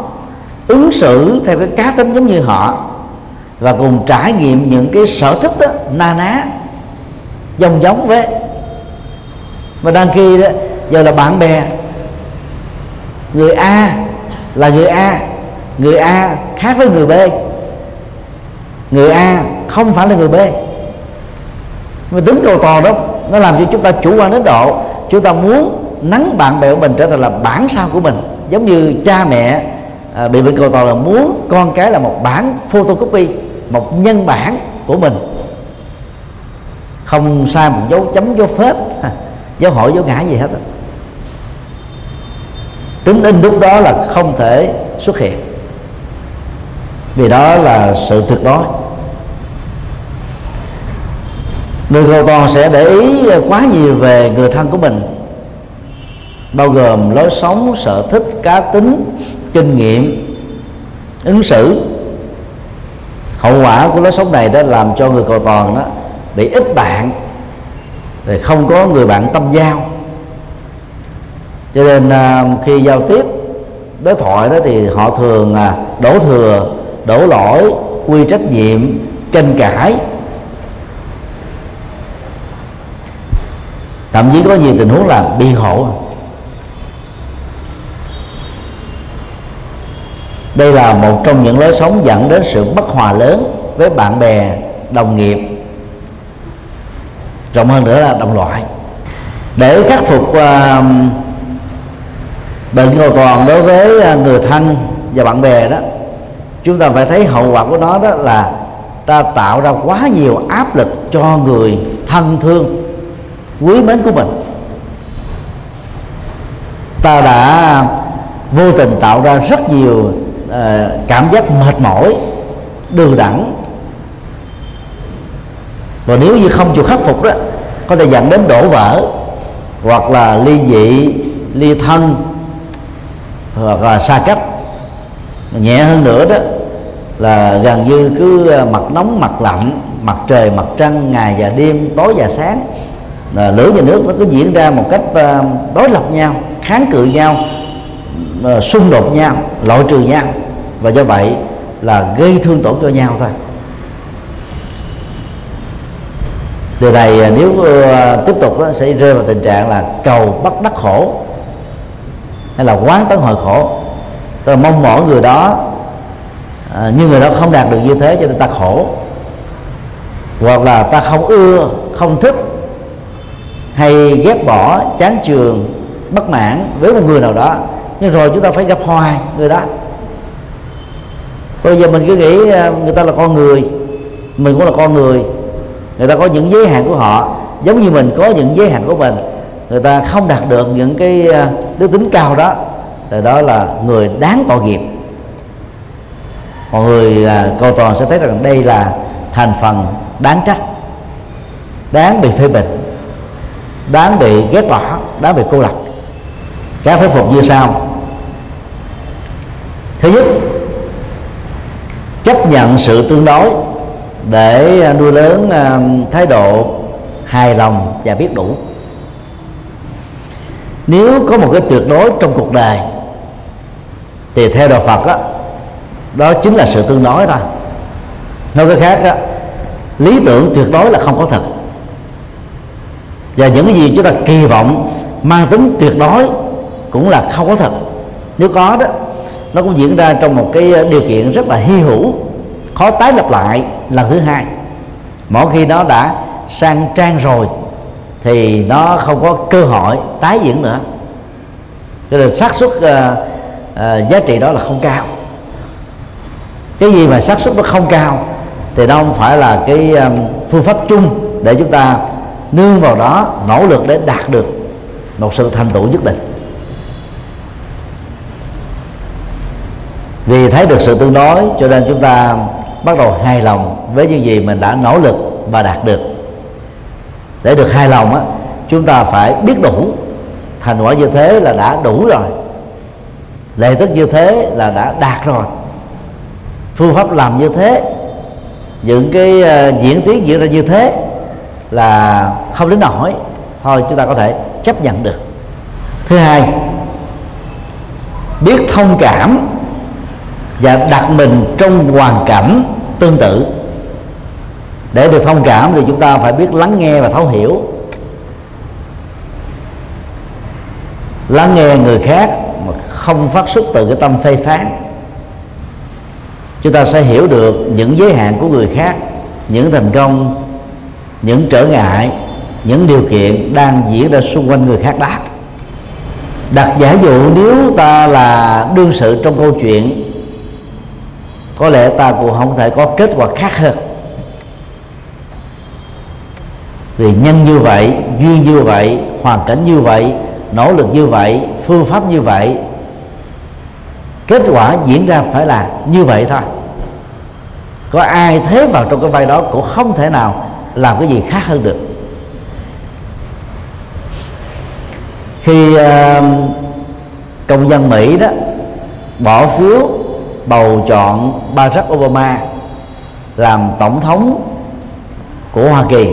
ứng xử theo cái cá tính giống như họ và cùng trải nghiệm những cái sở thích đó, na ná giống giống với. Và đang khi đó giờ là bạn bè người A là người A người A khác với người B người A không phải là người B. Mà tính cầu toàn đó nó làm cho chúng ta chủ quan đến độ chúng ta muốn nắng bạn bè của mình trở thành là bản sao của mình. Giống như cha mẹ à, bị bệnh cầu toàn là muốn con cái là một bản photocopy một nhân bản của mình. Không sai một dấu chấm dấu phết dấu hỏi dấu ngã gì hết đó. tính in lúc đó là không thể xuất hiện. Vì đó là sự tuyệt đối người cầu toàn sẽ để ý quá nhiều về người thân của mình, bao gồm lối sống, sở thích, cá tính, kinh nghiệm, ứng xử. Hậu quả của lối sống này đã làm cho người cầu toàn đó bị ít bạn thì không có người bạn tâm giao. Cho nên à, khi giao tiếp, đối thoại đó thì họ thường à, đổ thừa, đổ lỗi, quy trách nhiệm, tranh cãi. Thậm chí có nhiều tình huống là biện hộ đây là một trong những lối sống dẫn đến sự bất hòa lớn với bạn bè đồng nghiệp rộng hơn nữa là đồng loại. Để khắc phục uh, bệnh cầu toàn đối với uh, người thân và bạn bè đó chúng ta phải thấy hậu quả của nó đó là ta tạo ra quá nhiều áp lực cho người thân thương quý mến của mình. Ta đã vô tình tạo ra rất nhiều uh, cảm giác mệt mỏi đường đẳng và nếu như không chịu khắc phục đó có thể dẫn đến đổ vỡ hoặc là ly dị ly thân hoặc là xa cách. Nhẹ hơn nữa đó là gần như cứ ờ, mặt nóng mặt lạnh mặt trời mặt trăng ngày và đêm tối và sáng là lửa và nước nó cứ diễn ra một cách ờ, đối lập nhau kháng cự nhau ờ, xung đột nhau loại trừ nhau. Và do vậy là gây thương tổn cho nhau thôi. Điều này ờ, nếu tiếp tục đó, sẽ rơi vào tình trạng là cầu bắt đắc khổ hay là quán tấn hội khổ. Tôi mong mỏi người đó à, nhưng người đó không đạt được như thế cho nên ta khổ. Hoặc là ta không ưa không thích hay ghét bỏ chán trường, bất mãn với một người nào đó, nhưng rồi chúng ta phải gặp hoài người đó. Bây giờ mình cứ nghĩ à, người ta là con người, mình cũng là con người người ta có những giới hạn của họ, giống như mình có những giới hạn của mình, người ta không đạt được những cái à, đức tính cao đó, thì đó là người đáng tội nghiệp. Mọi người à, cầu toàn sẽ thấy rằng đây là thành phần đáng trách, đáng bị phê bình đáng bị ghét bỏ đáng bị cô lập. Các phép phục như sau. Thứ nhất chấp nhận sự tương đối để nuôi lớn à, thái độ hài lòng và biết đủ. Nếu có một cái tuyệt đối trong cuộc đời thì theo đạo Phật đó, đó chính là sự tương đối thôi. Nói cái khác đó, lý tưởng tuyệt đối là không có thật và những cái gì chúng ta kỳ vọng mang tính tuyệt đối cũng là không có thật. Nếu có đó nó cũng diễn ra trong một cái ờ, điều kiện rất là hy hữu khó tái lập lại lần thứ hai. Mỗi khi nó đã sang trang rồi thì nó không có cơ hội tái diễn nữa. Cho nên xác suất uh, uh, giá trị đó là không cao. Cái gì mà xác suất nó không cao thì nó không phải là cái um, phương pháp chung để chúng ta nương vào đó, nỗ lực để đạt được một sự thành tựu nhất định. Vì thấy được sự tương đối, cho nên chúng ta bắt đầu hài lòng với những gì mình đã nỗ lực và đạt được. Để được hài lòng á, chúng ta phải biết đủ. Thành quả như thế là đã đủ rồi. Lệ tức như thế là đã đạt rồi. Phương pháp làm như thế, những cái ờ, diễn tiến diễn ra như thế là không đến nổi thôi chúng ta có thể chấp nhận được. Thứ hai, biết thông cảm và đặt mình trong hoàn cảnh tương tự. Để được thông cảm thì chúng ta phải biết lắng nghe và thấu hiểu. Lắng nghe người khác mà không phát xuất từ cái tâm phê phán. Chúng ta sẽ hiểu được những giới hạn của người khác, những thành công những trở ngại, những điều kiện đang diễn ra xung quanh người khác đó đặt giả dụ nếu ta là đương sự trong câu chuyện, có lẽ ta cũng không thể có kết quả khác hơn. Vì nhân như vậy, duyên như vậy, hoàn cảnh như vậy, nỗ lực như vậy, phương pháp như vậy, kết quả diễn ra phải là như vậy thôi. Có ai thế vào trong cái vai đó cũng không thể nào làm cái gì khác hơn được. Khi uh, công dân Mỹ đó bỏ phiếu bầu chọn Barack Obama làm tổng thống của Hoa Kỳ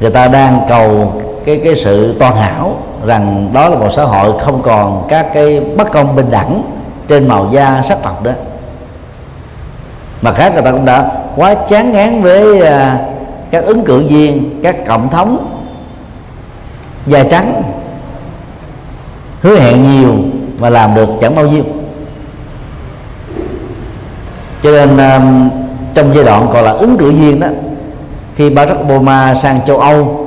người ta đang cầu cái cái sự toàn hảo rằng đó là một xã hội không còn các cái bất công bình đẳng trên màu da sắc tộc đó mà khác người ta cũng đã quá chán ngán với uh, các ứng cử viên các cộng thống da trắng hứa hẹn nhiều mà làm được chẳng bao nhiêu. Cho nên um, trong giai đoạn còn là ứng cử viên đó khi Barack Obama sang châu Âu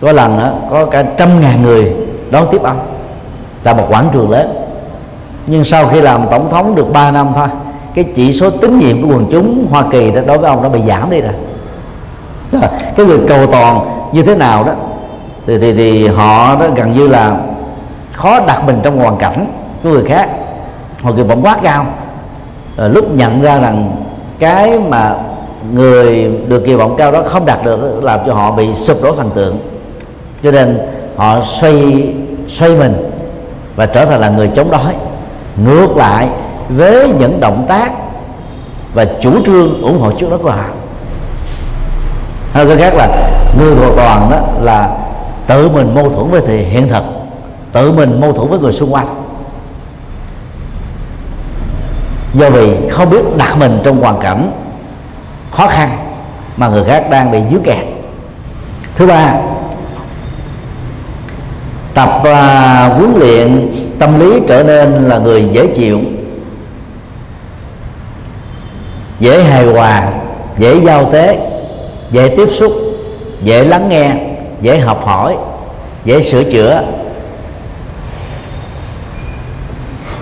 có lần đó, có cả trăm ngàn người đón tiếp ông. Tại một quảng trường lớn. Nhưng sau khi làm tổng thống được 3 năm thôi cái chỉ số tín nhiệm của quần chúng Hoa Kỳ đó đối với ông nó bị giảm đi rồi cái người cầu toàn như thế nào đó thì, thì, thì họ đó gần như là khó đặt mình trong hoàn cảnh của người khác. Họ kỳ vọng quá cao. Rồi lúc nhận ra rằng cái mà người được kỳ vọng cao đó không đạt được làm cho họ bị sụp đổ thần tượng. Cho nên họ xoay xoay mình và trở thành là người chống đối ngược lại với những động tác và chủ trương ủng hộ trước đó của họ hay cái khác là người cầu toàn đó là tự mình mâu thuẫn với thì hiện thực tự mình mâu thuẫn với người xung quanh. Do vì không biết đặt mình trong hoàn cảnh khó khăn mà người khác đang bị dướng kẹt. Thứ ba tập uh, huấn luyện tâm lý trở nên là người dễ chịu dễ hài hòa dễ giao tế dễ tiếp xúc, dễ lắng nghe, dễ học hỏi, dễ sửa chữa.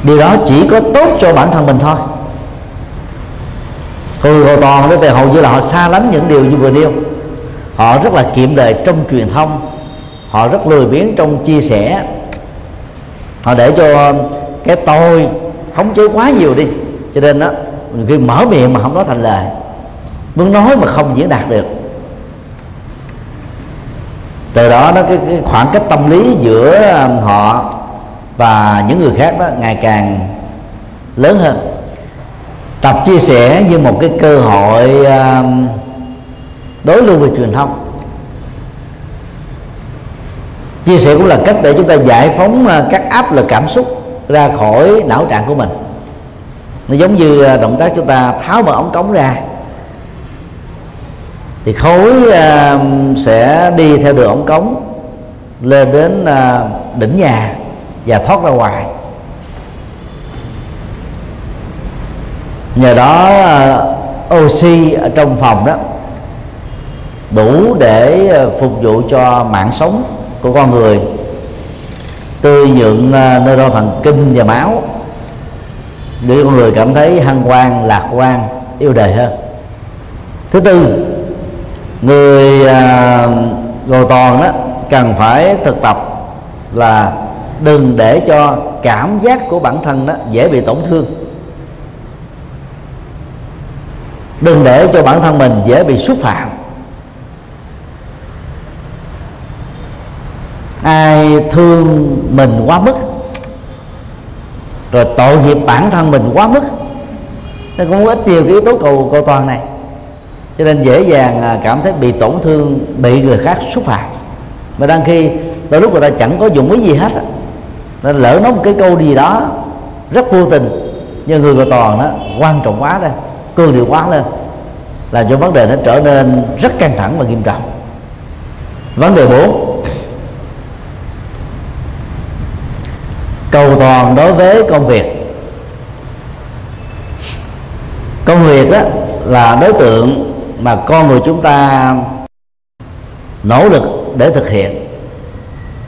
Điều đó chỉ có tốt cho bản thân mình thôi. Còn người toàn đó thì hầu như là họ xa lánh những điều như vừa nêu. Họ rất là kiệm lời trong truyền thông, họ rất lười biếng trong chia sẻ. Họ để cho cái tôi khống chế quá nhiều đi. Cho nên đó khi mở miệng mà không nói thành lời, muốn nói mà không diễn đạt được từ đó nó cái, cái khoảng cách tâm lý giữa um, họ và những người khác đó ngày càng lớn hơn. Tập chia sẻ như một cái cơ hội um, đối lưu về truyền thông. Chia sẻ cũng là cách để chúng ta giải phóng uh, các áp lực cảm xúc ra khỏi não trạng của mình. Nó giống như uh, động tác chúng ta tháo mở ống cống ra thì khối uh, sẽ đi theo đường ống cống lên đến uh, đỉnh nhà và thoát ra ngoài. Nhờ đó ờ, oxy ở trong phòng đó đủ để phục vụ cho mạng sống của con người. Tươi nhuận neuron thần kinh và máu để con người cảm thấy hăng quan lạc quan yêu đời hơn. Thứ tư người à, gồ toàn đó cần phải thực tập là đừng để cho cảm giác của bản thân đó dễ bị tổn thương. Đừng để cho bản thân mình dễ bị xúc phạm. Ai thương mình quá mức rồi tội nghiệp bản thân mình quá mức nó cũng ít nhiều cái yếu tố cầu cầu toàn này cho nên dễ dàng à, cảm thấy bị tổn thương, bị người khác xúc phạm. Mà đang khi, đôi lúc người ta chẳng có dụng ý gì hết nên lỡ nói một cái câu gì đó rất vô tình, nhưng người cầu toàn đó, quan trọng quá đây cương điệu quá lên làm cho vấn đề nó trở nên rất căng thẳng và nghiêm trọng. Vấn đề 4 cầu toàn đối với công việc. Công việc đó là đối tượng mà con người chúng ta nỗ lực để thực hiện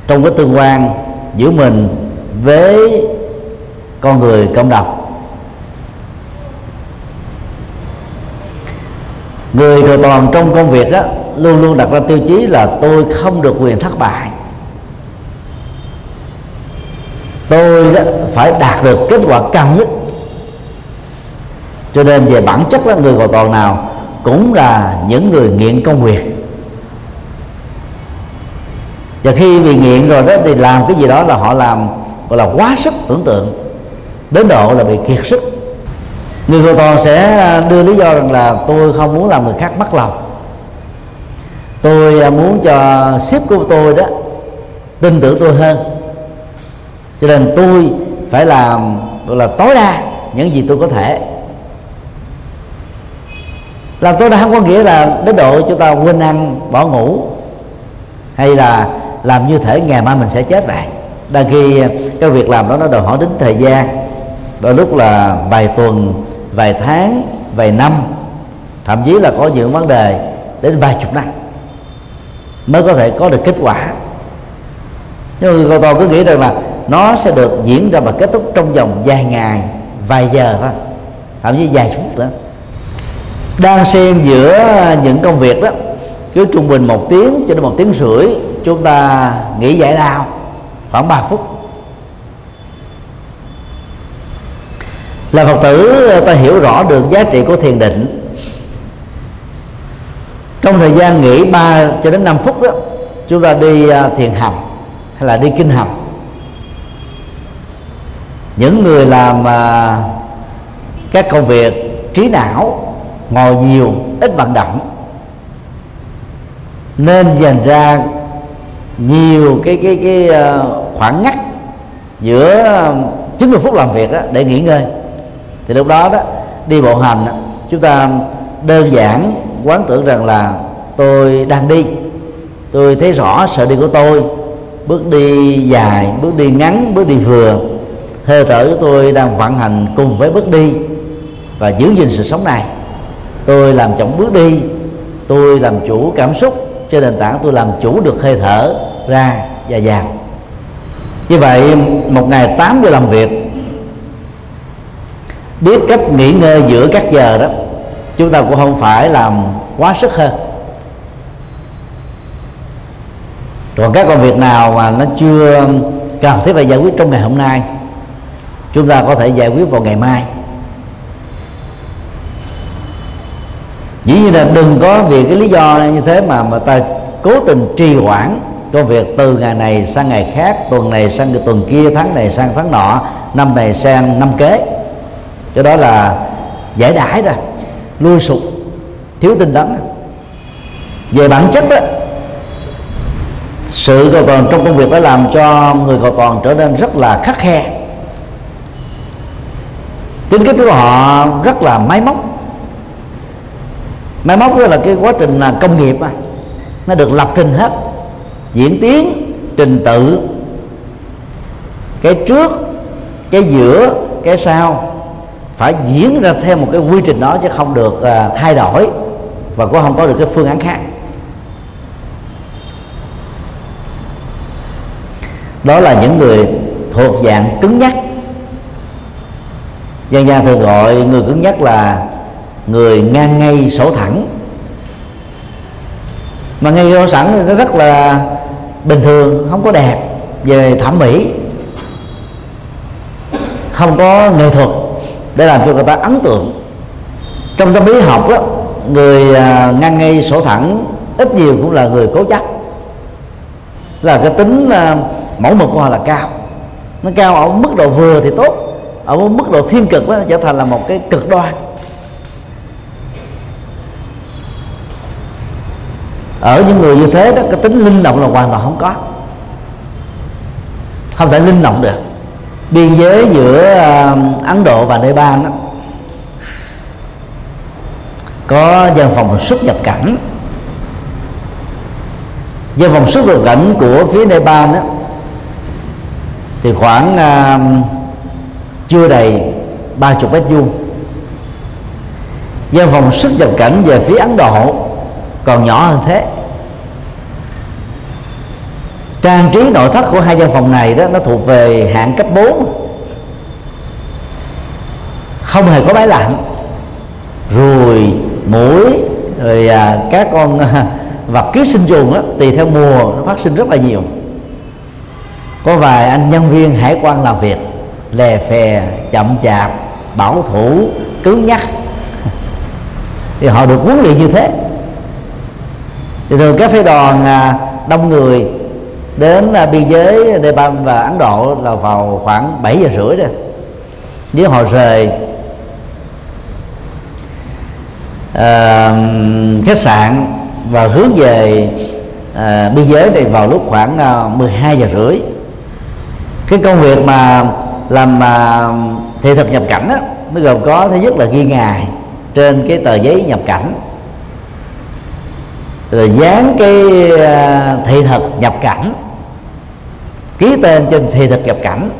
trong cái tương quan giữa mình với con người cộng đồng. Người cầu toàn trong công việc đó luôn luôn đặt ra tiêu chí là tôi không được quyền thất bại. Tôi đó phải đạt được kết quả cao nhất. Cho nên về bản chất là người cầu toàn nào cũng là những người nghiện công việc. Và khi bị nghiện rồi đó thì làm cái gì đó là họ làm, gọi là quá sức tưởng tượng, đến độ là bị kiệt sức. Người cầu toàn sẽ à, đưa lý do rằng là tôi không muốn làm người khác mất lòng. Tôi à, muốn cho sếp của tôi đó tin tưởng tôi hơn. Cho nên tôi phải làm, gọi là tối đa những gì tôi có thể làm tối đa không có nghĩa là đến độ chúng ta quên ăn, bỏ ngủ, hay là làm như thể ngày mai mình sẽ chết vậy. Đôi khi cái việc làm đó nó đòi hỏi đến thời gian, đôi lúc là vài tuần, vài tháng, vài năm, thậm chí là có những vấn đề đến vài chục năm mới có thể có được kết quả. Nhưng người tôi cứ nghĩ rằng là nó sẽ được diễn ra và kết thúc trong vòng vài ngày, vài giờ thôi, thậm chí vài phút nữa đang xen giữa những công việc đó, cứ trung bình một tiếng cho đến một tiếng rưỡi, chúng ta nghỉ giải lao khoảng 3 phút. Là phật tử, ta hiểu rõ được giá trị của thiền định. Trong thời gian nghỉ 3 cho đến 5 phút đó, chúng ta đi à, thiền hành hay là đi kinh hành những người làm à, các công việc trí não ngồi nhiều ít vận động nên dành ra nhiều cái cái cái ờ, khoảng ngắt giữa ờ, 90 phút làm việc đó, để nghỉ ngơi. Thì lúc đó đó đi bộ hành đó, chúng ta đơn giản quán tưởng rằng là tôi đang đi. Tôi thấy rõ sợ đi của tôi bước đi dài bước đi ngắn bước đi vừa. Hơi thở của tôi đang vận hành cùng với bước đi và giữ gìn sự sống này tôi làm chậm bước đi, tôi làm chủ cảm xúc trên nền tảng tôi làm chủ được hơi thở ra và vào như vậy, một ngày 8 giờ làm việc, biết cách nghỉ ngơi giữa các giờ đó, chúng ta cũng không phải làm quá sức hơn. Còn các công việc nào mà nó chưa cần thiết phải giải quyết trong ngày hôm nay, chúng ta có thể giải quyết vào ngày mai. Dĩ nhiên là đừng có vì cái lý do như thế mà mà ta cố tình trì hoãn công việc từ ngày này sang ngày khác tuần này sang cái tuần kia tháng này sang tháng nọ năm này sang năm kế. Cho đó là giải đãi ra, lui sụp thiếu tinh tấn. Về bản chất đó sự cầu toàn trong công việc đã làm cho người cầu toàn trở nên rất là khắc khe. Tính cách của họ rất là máy móc máy móc đó là cái quá trình là công nghiệp mà nó được lập trình hết. Diễn tiến trình tự. Cái trước cái giữa cái sau phải diễn ra theo một cái quy trình đó chứ không được uh, thay đổi và cũng không có được cái phương án khác. Đó là những người thuộc dạng cứng nhắc. Dân gian thường gọi người cứng nhắc là người ngang ngay sổ thẳng. Mà ngay sổ sẵn thì nó rất là bình thường, không có đẹp về thẩm mỹ. Không có nghệ thuật để làm cho người ta ấn tượng. Trong tâm lý học đó, người à, ngang ngay sổ thẳng ít nhiều cũng là người cố chấp. Là cái tính à, mẫu mực của họ là cao. Nó cao ở mức độ vừa thì tốt, ở mức độ thiên cực đó trở thành là một cái cực đoan. Ở những người như thế đó cái tính linh động là hoàn toàn không có. Không thể linh động được. Biên giới giữa à, Ấn Độ và Nepal đó có dân phòng xuất nhập cảnh. Dân phòng xuất nhập cảnh của phía Nepal đó thì khoảng uh, chưa đầy ba chục mét vuông. Dân phòng xuất nhập cảnh về phía Ấn Độ còn nhỏ hơn thế. Trang trí nội thất của hai gian phòng này đó nó thuộc về hạng cấp 4 không hề có máy lạnh ruồi mũi rồi à, các con à, vật ký sinh trùng á tùy theo mùa nó phát sinh rất là nhiều. Có vài anh nhân viên hải quan làm việc lè phè chậm chạp bảo thủ cứng nhắc. <laughs> Thì họ được huấn luyện như thế thì thường các phái đoàn à, đông người đến à, biên giới Nepal và Ấn Độ là vào khoảng 7 giờ rưỡi rồi nếu họ rời uh, khách sạn và hướng về uh, biên giới này vào lúc khoảng uh, 12 giờ rưỡi. Cái công việc mà làm uh, thị thực nhập cảnh á, nó gồm có thứ nhất là ghi ngày trên cái tờ giấy nhập cảnh rồi dán cái à, thị thực nhập cảnh, ký tên trên thị thực nhập cảnh,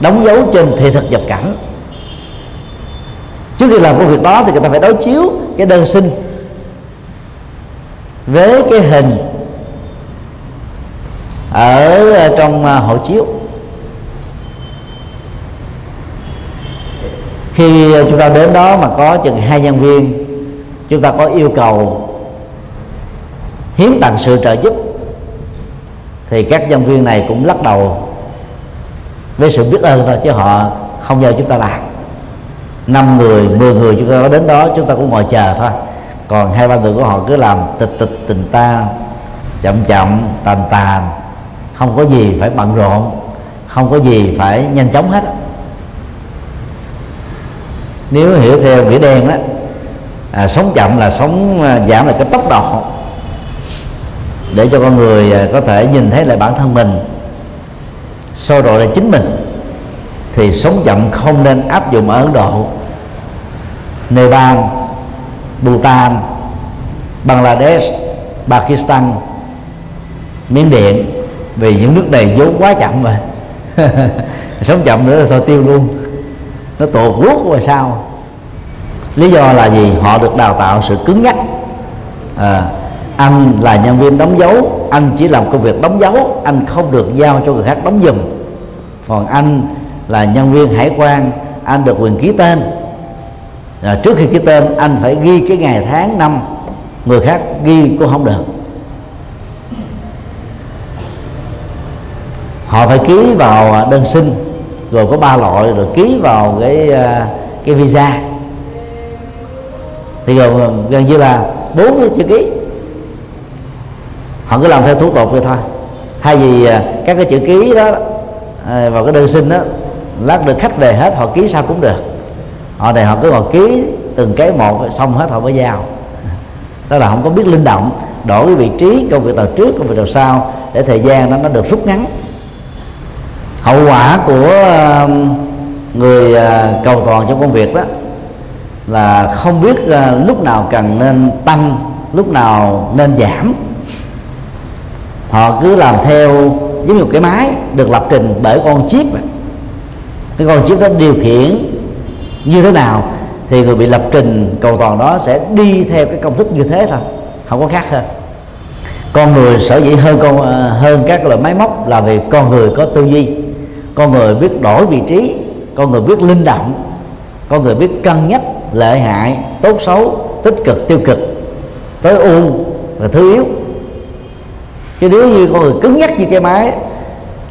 đóng dấu trên thị thực nhập cảnh. Trước khi làm công việc đó thì người ta phải đối chiếu cái đơn xin với cái hình ở trong à, hộ chiếu. Khi chúng ta đến đó mà có chừng hai nhân viên, chúng ta có yêu cầu hiến tặng sự trợ giúp. Thì các nhân viên này cũng lắc đầu với sự biết ơn thôi chứ họ không nhờ chúng ta làm. Năm người 10 người chúng ta có đến đó chúng ta cũng ngồi chờ thôi. Còn hai ba người của họ cứ làm tịch tịch tình ta chậm chậm tàn tàn. Không có gì phải bận rộn không có gì phải nhanh chóng hết nếu hiểu theo nghĩa đen đó à, sống chậm là sống à, giảm là cái tốc độ để cho con người à, có thể nhìn thấy lại bản thân mình soi độ lại chính mình thì sống chậm không nên áp dụng ở Ấn Độ. Nepal Bhutan Bangladesh Pakistan Miến Điện vì những nước này vốn quá chậm rồi sống chậm nữa là thôi tiêu luôn. Nó tuột ruốc rồi sao? Lý do là gì? Họ được đào tạo sự cứng nhắc à, anh là nhân viên đóng dấu. Anh chỉ làm công việc đóng dấu. Anh không được giao cho người khác đóng giùm. Còn anh là nhân viên hải quan. Anh được quyền ký tên. À, trước khi ký tên anh phải ghi cái ngày tháng năm. Người khác ghi cũng không được. Họ phải ký vào à, đơn xin. Rồi có ba loại. Rồi ký vào cái à, cái visa. Thì rồi gần như là bốn chữ ký họ cứ làm theo thủ tục vậy thôi. Thay vì à, các cái chữ ký đó à, vào cái đơn xin đó, lát được khách về hết, họ ký sao cũng được. Họ này họ cứ ngồi ký từng cái một, xong hết họ mới giao. Đó là không có biết linh động, đổi cái vị trí công việc nào trước, công việc nào sau, để thời gian nó nó được rút ngắn. Hậu quả của người à, cầu toàn trong công việc đó là không biết lúc nào cần nên tăng, lúc nào nên giảm họ cứ làm theo giống như một cái máy được lập trình bởi con chip cái con chip đó điều khiển như thế nào thì người bị lập trình cầu toàn đó sẽ đi theo cái công thức như thế thôi, không có khác hơn. Con người sở dĩ hơn con ờ, hơn các loại máy móc là vì con người có tư duy, con người biết đổi vị trí, con người biết linh động, con người biết cân nhắc lợi hại, tốt xấu, tích cực, tiêu cực, tối ưu và thứ yếu chứ nếu như con người cứng nhắc như cái máy,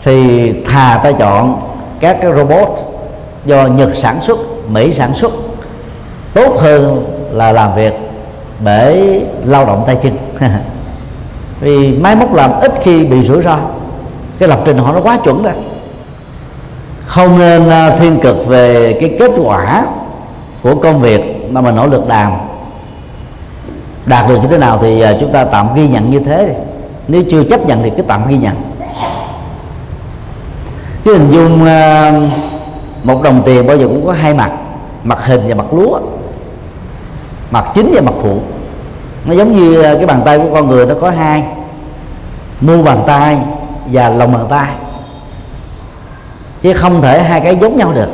thì thà ta chọn các cái robot do Nhật sản xuất, Mỹ sản xuất, tốt hơn là làm việc bởi lao động tay chân. <laughs> Vì máy móc làm ít khi bị rủi ro. Cái lập trình họ nó quá chuẩn rồi không nên à, thiên cực về cái kết quả của công việc mà mình nỗ lực làm. Đạt được như thế nào thì à, chúng ta tạm ghi nhận như thế nếu chưa chấp nhận thì cứ tạm ghi nhận. Cái hình dung ờ, một đồng tiền bao giờ cũng có hai mặt mặt hình và mặt lúa. Mặt chính và mặt phụ. Nó giống như ờ, cái bàn tay của con người nó có hai. Mu bàn tay và lòng bàn tay. Chứ không thể hai cái giống nhau được.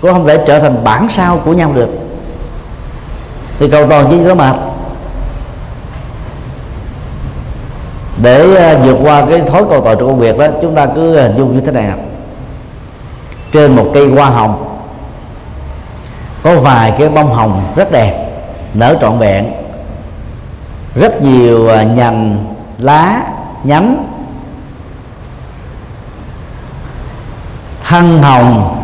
Cũng không thể trở thành bản sao của nhau được. Thì cầu toàn chỉ có mặt để ờ, vượt qua cái thói cầu tội trong công việc đó, chúng ta cứ hình dung như thế này trên một cây hoa hồng, có vài cái bông hồng rất đẹp, nở trọn vẹn. Rất nhiều ờ, nhành, lá, nhánh. Thân hồng,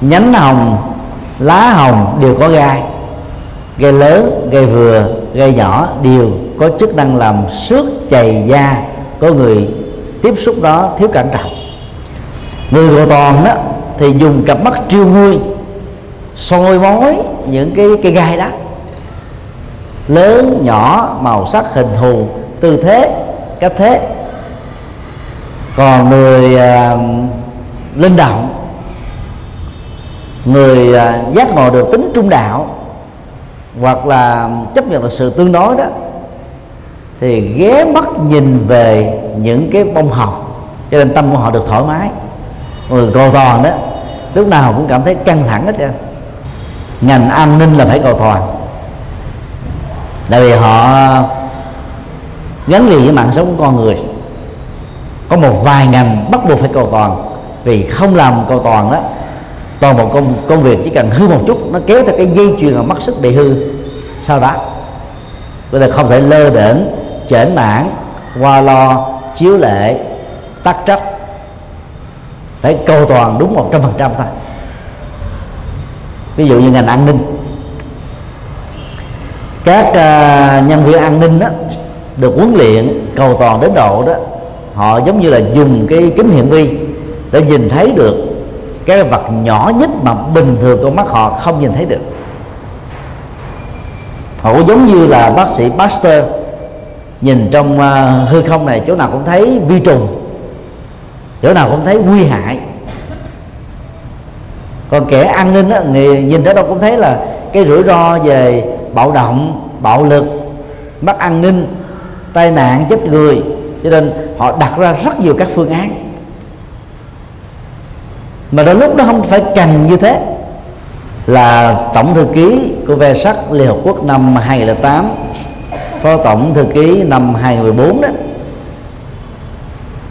nhánh hồng, lá hồng đều có gai. Gai lớn, gai vừa, gai nhỏ đều có chức năng làm xước chày da có người tiếp xúc đó thiếu cẩn trọng. Người gò toàn đó thì dùng cặp mắt triêu nguôi soi mói những cái cây gai đó. Lớn nhỏ màu sắc hình thù tư thế cách thế. Còn người uh, linh động người uh, giác ngộ được tính trung đạo hoặc là chấp nhận được sự tương đối đó thì ghé mắt nhìn về những cái bông học cho nên tâm của họ được thoải mái. Người cầu toàn đó, lúc nào cũng cảm thấy căng thẳng hết trơn. Ngành an ninh là phải cầu toàn. Tại vì họ gắn liền với mạng sống của con người. Có một vài ngành bắt buộc phải cầu toàn. Vì không làm cầu toàn đó, toàn bộ công công việc chỉ cần hư một chút, nó kéo theo cái dây chuyền mà mất sức bị hư. Sau đó bây giờ không thể lơ đễnh chểnh mãn qua lo chiếu lệ tắc trách phải cầu toàn đúng một trăm phần trăm thôi. Ví dụ như ngành an ninh. Các uh, nhân viên an ninh đó được huấn luyện cầu toàn đến độ đó họ giống như là dùng cái kính hiển vi để nhìn thấy được cái vật nhỏ nhất mà bình thường con mắt họ không nhìn thấy được. Họ giống như là bác sĩ Pasteur nhìn trong uh, hư không này chỗ nào cũng thấy vi trùng chỗ nào cũng thấy nguy hại. Còn kẻ an ninh á, nhìn tới đâu cũng thấy là cái rủi ro về bạo động bạo lực mất an ninh tai nạn chết người. Cho nên họ đặt ra rất nhiều các phương án. Mà đôi lúc nó không phải cần như thế. Là tổng thư ký của ve sắc Liên Hợp Quốc năm 2008 phó tổng thư ký năm 2014 đó.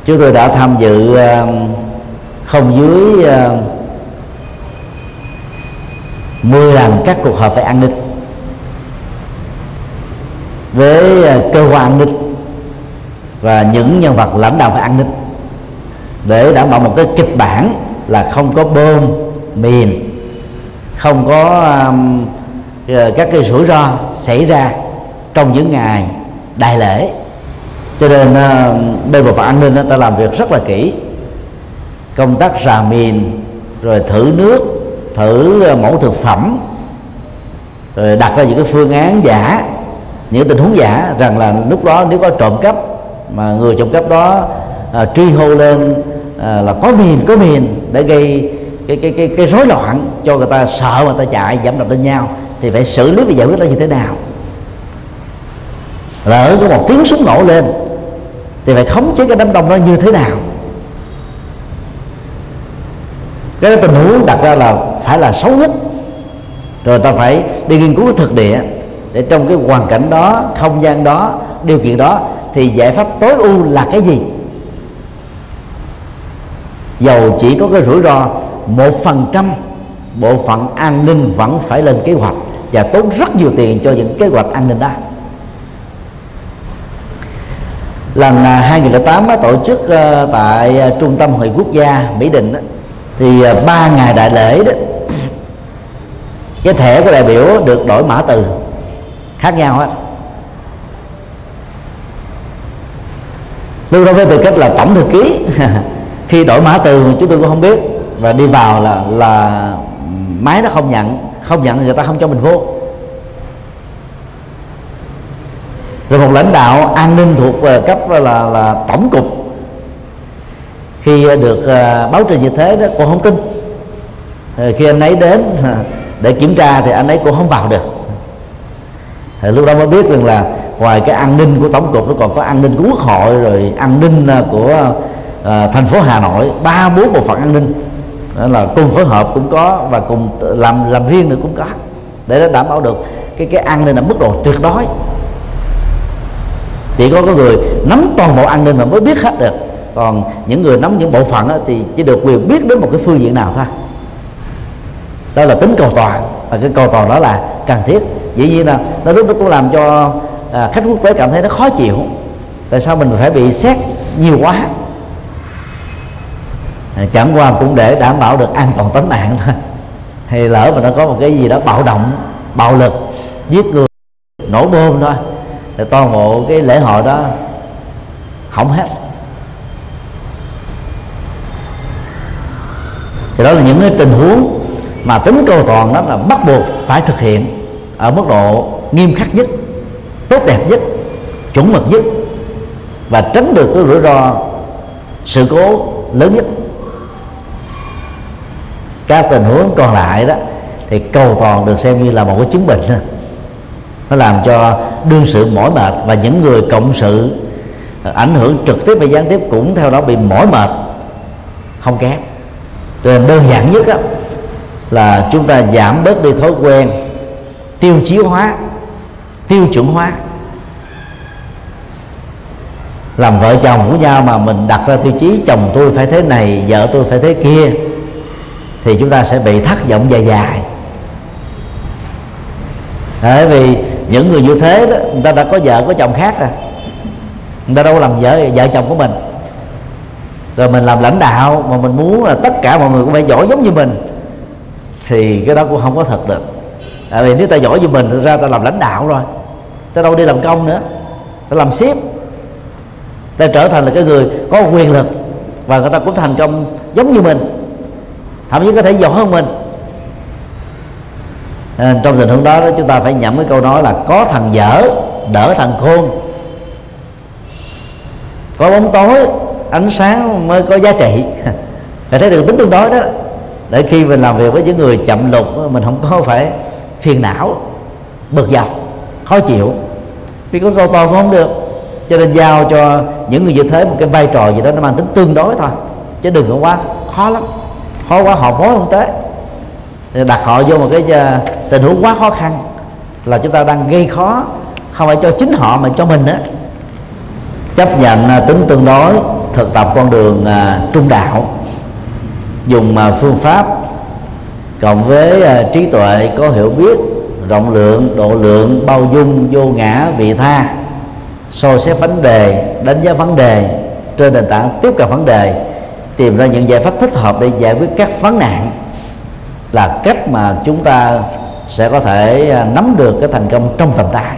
Chúng tôi đã tham dự um, không dưới um, 10 lần các cuộc họp về an ninh. Với ờ, cơ quan an ninh và những nhân vật lãnh đạo về an ninh. Để đảm bảo một cái kịch bản là không có bơm mìn không có um, ờ, các cái rủi ro xảy ra trong những ngày đại lễ. Cho nên uh, bên bộ phận an ninh ta làm việc rất là kỹ. Công tác rà mìn rồi thử nước thử ờ, mẫu thực phẩm rồi đặt ra những cái phương án giả những tình huống giả rằng là lúc đó nếu có trộm cắp mà người trộm cắp đó à, truy hô lên à, là có miền có miền để gây cái cái cái cái rối loạn cho người ta sợ mà người ta chạy giảm đập lên nhau thì phải xử lý và giải quyết nó như thế nào lỡ có một tiếng súng nổ lên, thì phải khống chế cái đám đông đó như thế nào? Cái tình huống đặt ra là phải là xấu nhất. Rồi ta phải đi nghiên cứu thực địa để trong cái hoàn cảnh đó, không gian đó, điều kiện đó, thì giải pháp tối ưu là cái gì? Dầu chỉ có cái rủi ro, một phần trăm bộ phận an ninh vẫn phải lên kế hoạch và tốn rất nhiều tiền cho những kế hoạch an ninh đó lần à, 2008 tổ chức ờ, tại à, trung tâm hội quốc gia Mỹ Đình thì à, ba ngày đại lễ đó, cái thẻ của đại biểu được đổi mã từ, khác nhau hết. Lúc đó với tư cách là tổng thư ký, <laughs> khi đổi mã từ chúng tôi cũng không biết, và đi vào là là, máy nó không nhận không nhận người ta không cho mình vô. Rồi một lãnh đạo an ninh thuộc ờ, cấp là là tổng cục. Khi được uh, báo trình như thế đó cô không tin. Rồi khi anh ấy đến ờ, để kiểm tra thì anh ấy cũng không vào được. Thì lúc đó mới biết rằng là ngoài cái an ninh của tổng cục nó còn có an ninh của quốc hội rồi an ninh của uh, thành phố hà nội ba bốn bộ phận an ninh. Đó là cùng phối hợp cũng có và cùng làm làm riêng được cũng có. Để nó đảm bảo được cái cái an ninh là mức độ tuyệt đối chỉ có có người nắm toàn bộ an ninh mà mới biết hết được. Còn những người nắm những bộ phận đó, thì chỉ được quyền biết đến một cái phương diện nào thôi. Đó là tính cầu toàn. Và cái cầu toàn đó là cần thiết. Dĩ nhiên là nó lúc đó cũng làm cho à, khách quốc tế cảm thấy nó khó chịu. Tại sao mình phải bị xét nhiều quá? À, chẳng qua cũng để đảm bảo được an toàn tính mạng thôi. Hay lỡ mà nó có một cái gì đó bạo động bạo lực giết người nổ bom thôi thì toàn bộ cái lễ hội đó hỏng hết. Thì đó là những cái tình huống mà tính cầu toàn đó là bắt buộc phải thực hiện ở mức độ nghiêm khắc nhất, tốt đẹp nhất, chuẩn mực nhất và tránh được cái rủi ro, sự cố lớn nhất. Các tình huống còn lại đó thì cầu toàn được xem như là một cái chứng bệnh thôi nó làm cho đương sự mỏi mệt và những người cộng sự ờ, ảnh hưởng trực tiếp và gián tiếp cũng theo đó bị mỏi mệt không kém. Cho nên đơn giản nhất đó, là chúng ta giảm bớt đi thói quen tiêu chí hóa tiêu chuẩn hóa. Làm vợ chồng của nhau mà mình đặt ra tiêu chí chồng tôi phải thế này vợ tôi phải thế kia thì chúng ta sẽ bị thất vọng dài dài. Bởi vì những người như thế đó, người ta đã có vợ, có chồng khác rồi. Người ta đâu làm vợ vợ chồng của mình. Rồi mình làm lãnh đạo, mà mình muốn là tất cả mọi người cũng phải giỏi giống như mình, thì cái đó cũng không có thật được. Tại vì nếu ta giỏi như mình thì ra ta làm lãnh đạo rồi. Ta đâu đi làm công nữa, ta làm ship ta trở thành là cái người có quyền lực, và người ta cũng thành công giống như mình. Thậm chí có thể giỏi hơn mình nên trong tình huống đó, đó chúng ta phải nhẩm cái câu nói là có thằng dở đỡ thằng khôn. Có bóng tối ánh sáng mới có giá trị. <laughs> Để thấy được tính tương đối đó. Để khi mình làm việc với những người chậm lục mình không có phải phiền não bực dọc khó chịu. Vì có câu to cũng không được. Cho nên giao cho những người như thế một cái vai trò gì đó nó mang tính tương đối thôi. Chứ đừng có quá khó lắm. Khó quá họ phối không tới đặt họ vô một cái ờ, tình huống quá khó khăn là chúng ta đang gây khó, không phải cho chính họ mà cho mình đó chấp nhận ờ, tính tương đối, thực tập con đường ờ, trung đạo, dùng phương pháp cộng với trí tuệ có hiểu biết, rộng lượng, độ lượng, bao dung, vô ngã, vị tha soi xét vấn đề, đánh giá vấn đề, trên nền tảng tiếp cận vấn đề, tìm ra những giải pháp thích hợp để giải quyết các vấn nạn là cách mà chúng ta sẽ có thể à, nắm được cái thành công trong tầm tay.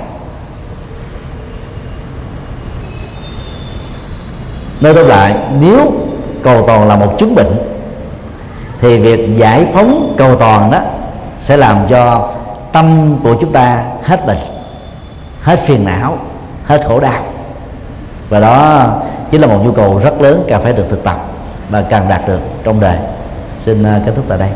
Nói tóm lại, nếu cầu toàn là một chứng bệnh, thì việc giải phóng cầu toàn đó sẽ làm cho tâm của chúng ta hết bệnh, hết phiền não, hết khổ đau. Và đó chính là một nhu cầu rất lớn cần phải được thực tập và cần đạt được trong đời. Xin à, kết thúc tại đây.